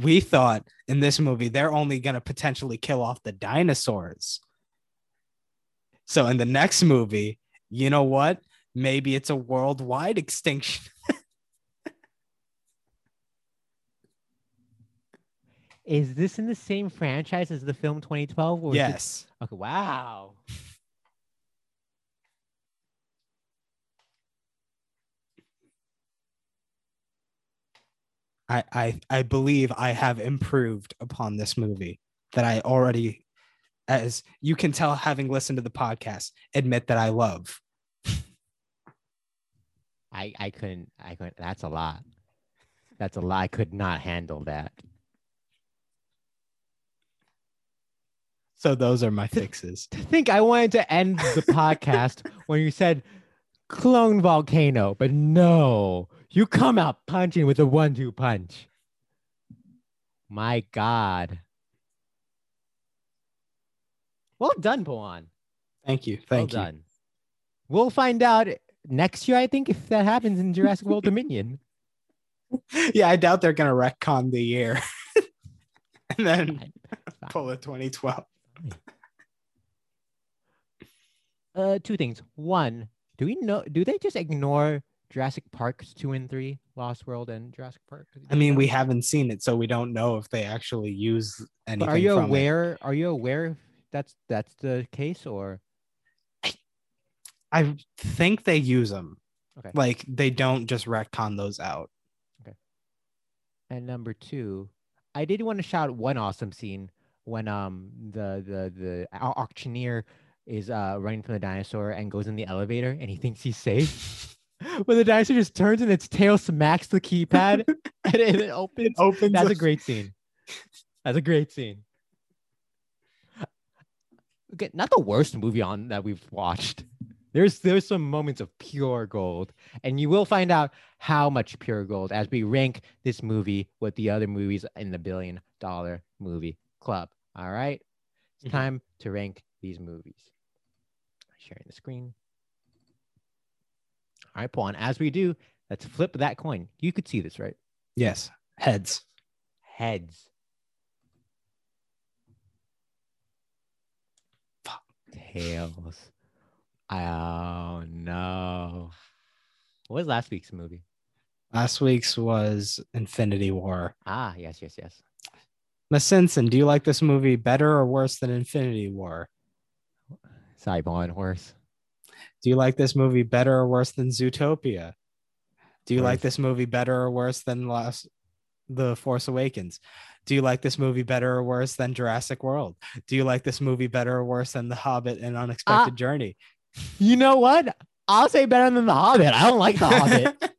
we thought in this movie they're only going to potentially kill off the dinosaurs. So in the next movie you know what? Maybe it's a worldwide extinction Is this in the same franchise as the film 2012? Or is it- yes Okay. Wow. I, I I believe I have improved upon this movie that I already, as you can tell, having listened to the podcast, admit that I love. I I couldn't I couldn't. That's a lot. That's a lot. I could not handle that. So those are my fixes. To think I wanted to end the podcast when you said clone volcano, but no, you come out punching with a one-two punch. My God. Well done, Pawan. Thank you. Well Thank you. done. We'll find out next year, I think, if that happens in Jurassic World Dominion. Yeah, I doubt they're gonna retcon the year and then pull a 2012. Uh, two things. One, do we know? Do they just ignore Jurassic Parks two and three, Lost World and Jurassic Park? I mean, we haven't seen it, so we don't know if they actually use anything. But are you from it. aware? Are you aware that's that's the case or? I think they use them. Okay. Like they don't just retcon those out. Okay. And number two, I did want to shout one awesome scene when um the the the auctioneer is uh running from the dinosaur and goes in the elevator and he thinks he's safe. when the dinosaur just turns and its tail smacks the keypad and it, it opens. opens. That's a great scene. That's a great scene. Okay, not the worst movie on that we've watched. There's there's some moments of pure gold, and you will find out how much pure gold as we rank this movie with the other movies in the billion dollar movie club. All right, it's Mhm. time to rank these movies. Sharing the screen. All right, Paul. And as we do, let's flip that coin. You could see this, right? Yes. Heads. Heads. Fuck. Tails. Oh no. What was last week's movie? Last week's was Infinity War. Ah, yes, yes, yes. Miss Simpson, do you like this movie better or worse than Infinity War? Ballin Horse. Do you like this movie better or worse than Zootopia? Do you like this movie better or worse than Last The Force Awakens? Do you like this movie better or worse than Jurassic World? Do you like this movie better or worse than The Hobbit and Unexpected uh, Journey? You know what? I'll say better than The Hobbit. I don't like The Hobbit.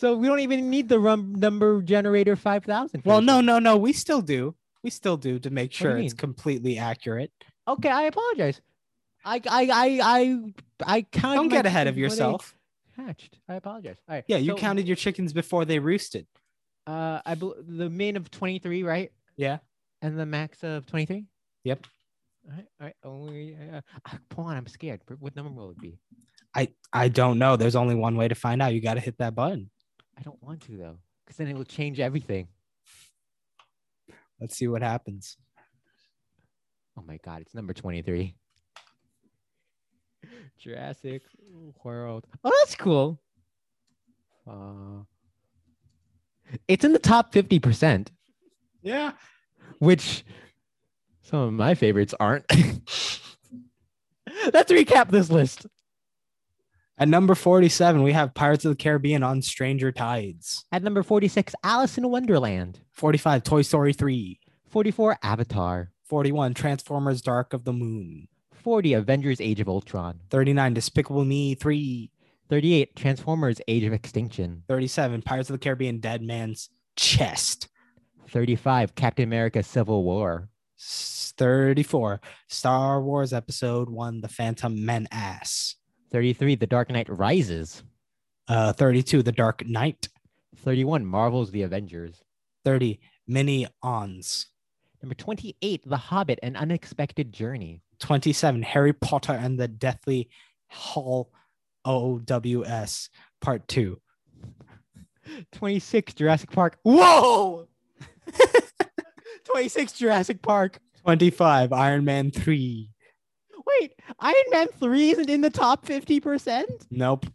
So we don't even need the rum number generator 5000. well, no, no, no. We still do. We still do to make sure it's mean? completely accurate. Okay, I apologize. I I I I I counted Don't get ahead of chickens before they yourself. Hatched. I apologize. All right. Yeah, you so, counted your chickens before they roosted. Uh, I bel the min of 23, right? Yeah. And the max of 23. Yep. All right. All right. Only. Uh, uh, come on, I'm scared. What number will it be? I I don't know. There's only one way to find out. You got to hit that button. I don't want to though, because then it will change everything. Let's see what happens. Oh my god, it's number 23. Jurassic World. Oh, that's cool. Uh, it's in the top 50%, Yeah. which some of my favorites aren't. Let's recap this list. At number 47, we have Pirates of the Caribbean on Stranger Tides. At number 46, Alice in Wonderland. 45, Toy Story 3. 44, Avatar. 41, Transformers Dark of the Moon. 40, Avengers Age of Ultron. 39, Despicable Me 3. 38, Transformers Age of Extinction. 37, Pirates of the Caribbean Dead Man's Chest. 35, Captain America Civil War. 34, Star Wars Episode 1, The Phantom Menace. 33, The Dark Knight Rises. Uh, 32, The Dark Knight. 31, Marvel's The Avengers. 30, Mini Ons. Number 28, The Hobbit An Unexpected Journey. 27, Harry Potter and the Deathly Hall OWS Part 2. 26, Jurassic Park. Whoa! 26, Jurassic Park. 25, Iron Man 3. Wait, Iron Man 3 isn't in the top 50%? Nope.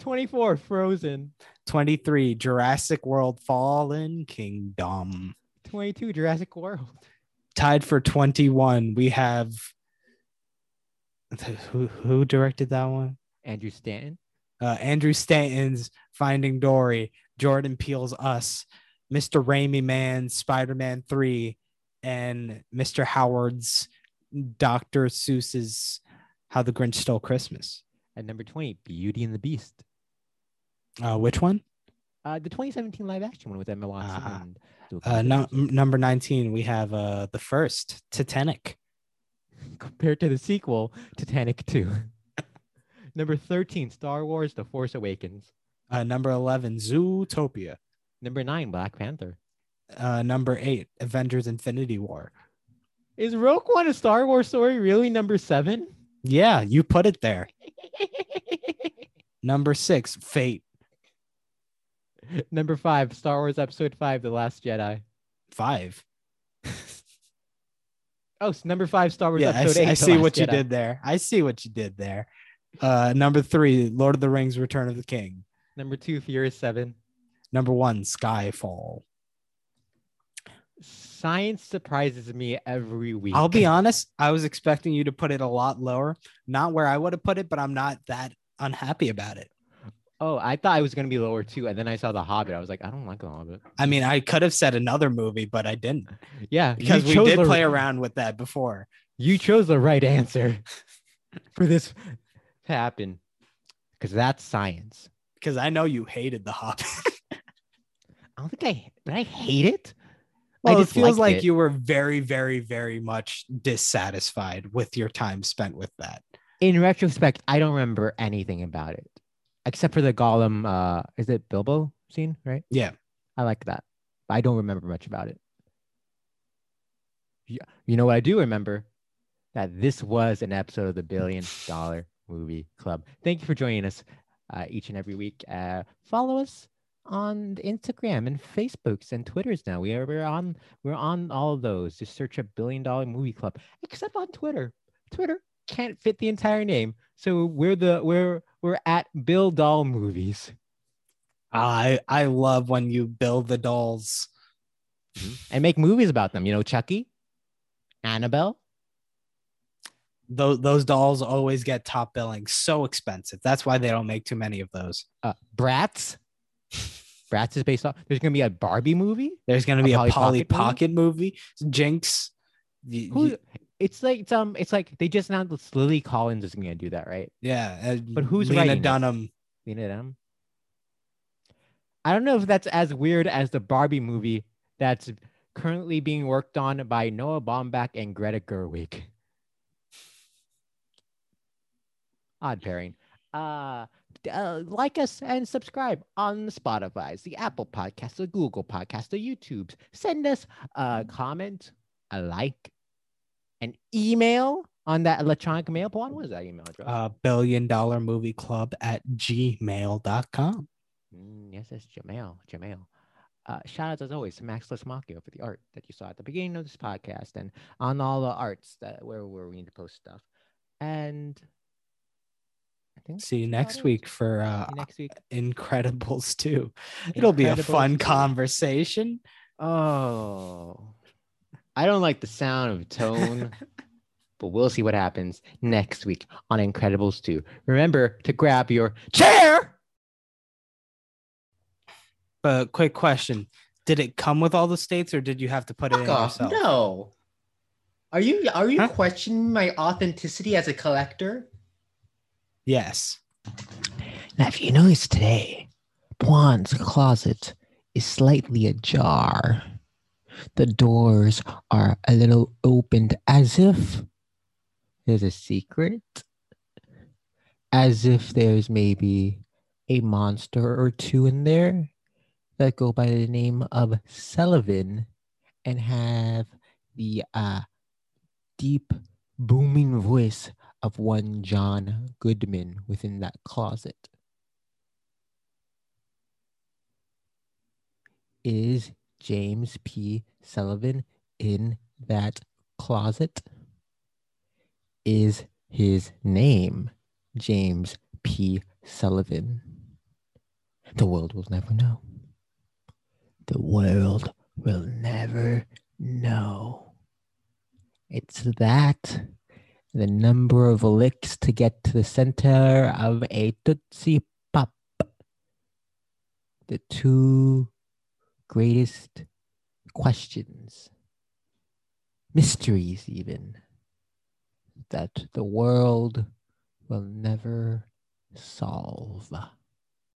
24, Frozen. 23, Jurassic World Fallen Kingdom. 22, Jurassic World. Tied for 21, we have. Who, who directed that one? Andrew Stanton. Uh, Andrew Stanton's Finding Dory, Jordan Peele's Us, Mr. Raimi Man, Spider Man 3, and Mr. Howard's Dr. Seuss's How the Grinch Stole Christmas. At number 20, Beauty and the Beast. Uh, which one? Uh, the 2017 live action one with Emma Watson. Uh-huh. and Uh, no, m- number 19, we have uh, the first Titanic. compared to the sequel, Titanic 2. number 13, Star Wars The Force Awakens. Uh, number 11, Zootopia. Number 9, Black Panther. Uh, number 8, Avengers Infinity War. Is Rogue One a Star Wars story really number 7? Yeah, you put it there. Number 6, Fate. number 5, Star Wars Episode 5, The Last Jedi. 5. Oh, s- number 5, Star Wars yeah, I see, 8. I see what you did there. I see what you did there. Uh, number 3, Lord of the Rings Return of the King. Number 2, Furious 7. Number 1, Skyfall. Science surprises me every week. I'll be honest, I was expecting you to put it a lot lower. Not where I would have put it, but I'm not that unhappy about it. Oh, I thought I was going to be lower too. And then I saw The Hobbit. I was like, I don't like The Hobbit. I mean, I could have said another movie, but I didn't Yeah. because we did the- play around with that before. You chose the right answer for this to happen because that's science. Because I know you hated the Hobbit. I don't think I, but I hate it. Well, it feels like it. you were very, very, very much dissatisfied with your time spent with that. In retrospect, I don't remember anything about it except for the Gollum. Uh, is it Bilbo scene? Right. Yeah. I like that. I don't remember much about it. Yeah, you know what I do remember? That this was an episode of the Billion Dollar Movie Club. Thank you for joining us uh, each and every week. Uh, follow us on Instagram and Facebooks and Twitters now. We are we're on we're on all of those. Just search a Billion Dollar Movie Club, except on Twitter. Twitter can't fit the entire name, so we're the we're we're at Bill Doll Movies. I I love when you build the dolls. and make movies about them. You know, Chucky, Annabelle. Those those dolls always get top billing. So expensive. That's why they don't make too many of those. uh, Bratz. Bratz is based off. There's gonna be a Barbie movie. There's gonna be a Polly Polly Pocket Pocket movie. Jinx. Who? It's like it's um. It's like they just announced Lily Collins is gonna do that, right? yeah. uh, But who's Lena writing it? Dunham? Lena Dunham. I don't know if that's as weird as the Barbie movie that's currently being worked on by Noah Baumbach and Greta Gerwig. Odd pairing. Uh, uh, like us and subscribe on the Spotify's, the Apple Podcast, the Google Podcast, the YouTubes. Send us a comment, a like, an email on that electronic mail. What is that email address? Uh, billion dollar movie club at gmail.com. Mm, yes, it's Jamail. Jamail. Uh, shout out as always to Max Lisimachio for the art that you saw at the beginning of this podcast and on all the arts that where, where we need to post stuff. And See you next week for uh, next week. Incredibles 2. It'll be a fun 2. conversation. Oh, I don't like the sound of tone, but we'll see what happens next week on Incredibles 2. Remember to grab your chair. But quick question. Did it come with all the states or did you have to put it in Fuck off. yourself? No. Are you are you Huh? questioning my authenticity as a collector? Yes. Now, if you notice today, Juan's closet is slightly ajar. The doors are a little opened as if there's a secret, as if there's maybe a monster or two in there that go by the name of Sullivan and have the uh, deep, booming voice of one John Goodman within that closet. Is James P. Sullivan in that closet? Is his name James P. Sullivan? The world will never know. The world will never know. It's that the number of licks to get to the center of a Tootsie Pop. The two greatest questions, mysteries, even, that the world will never solve.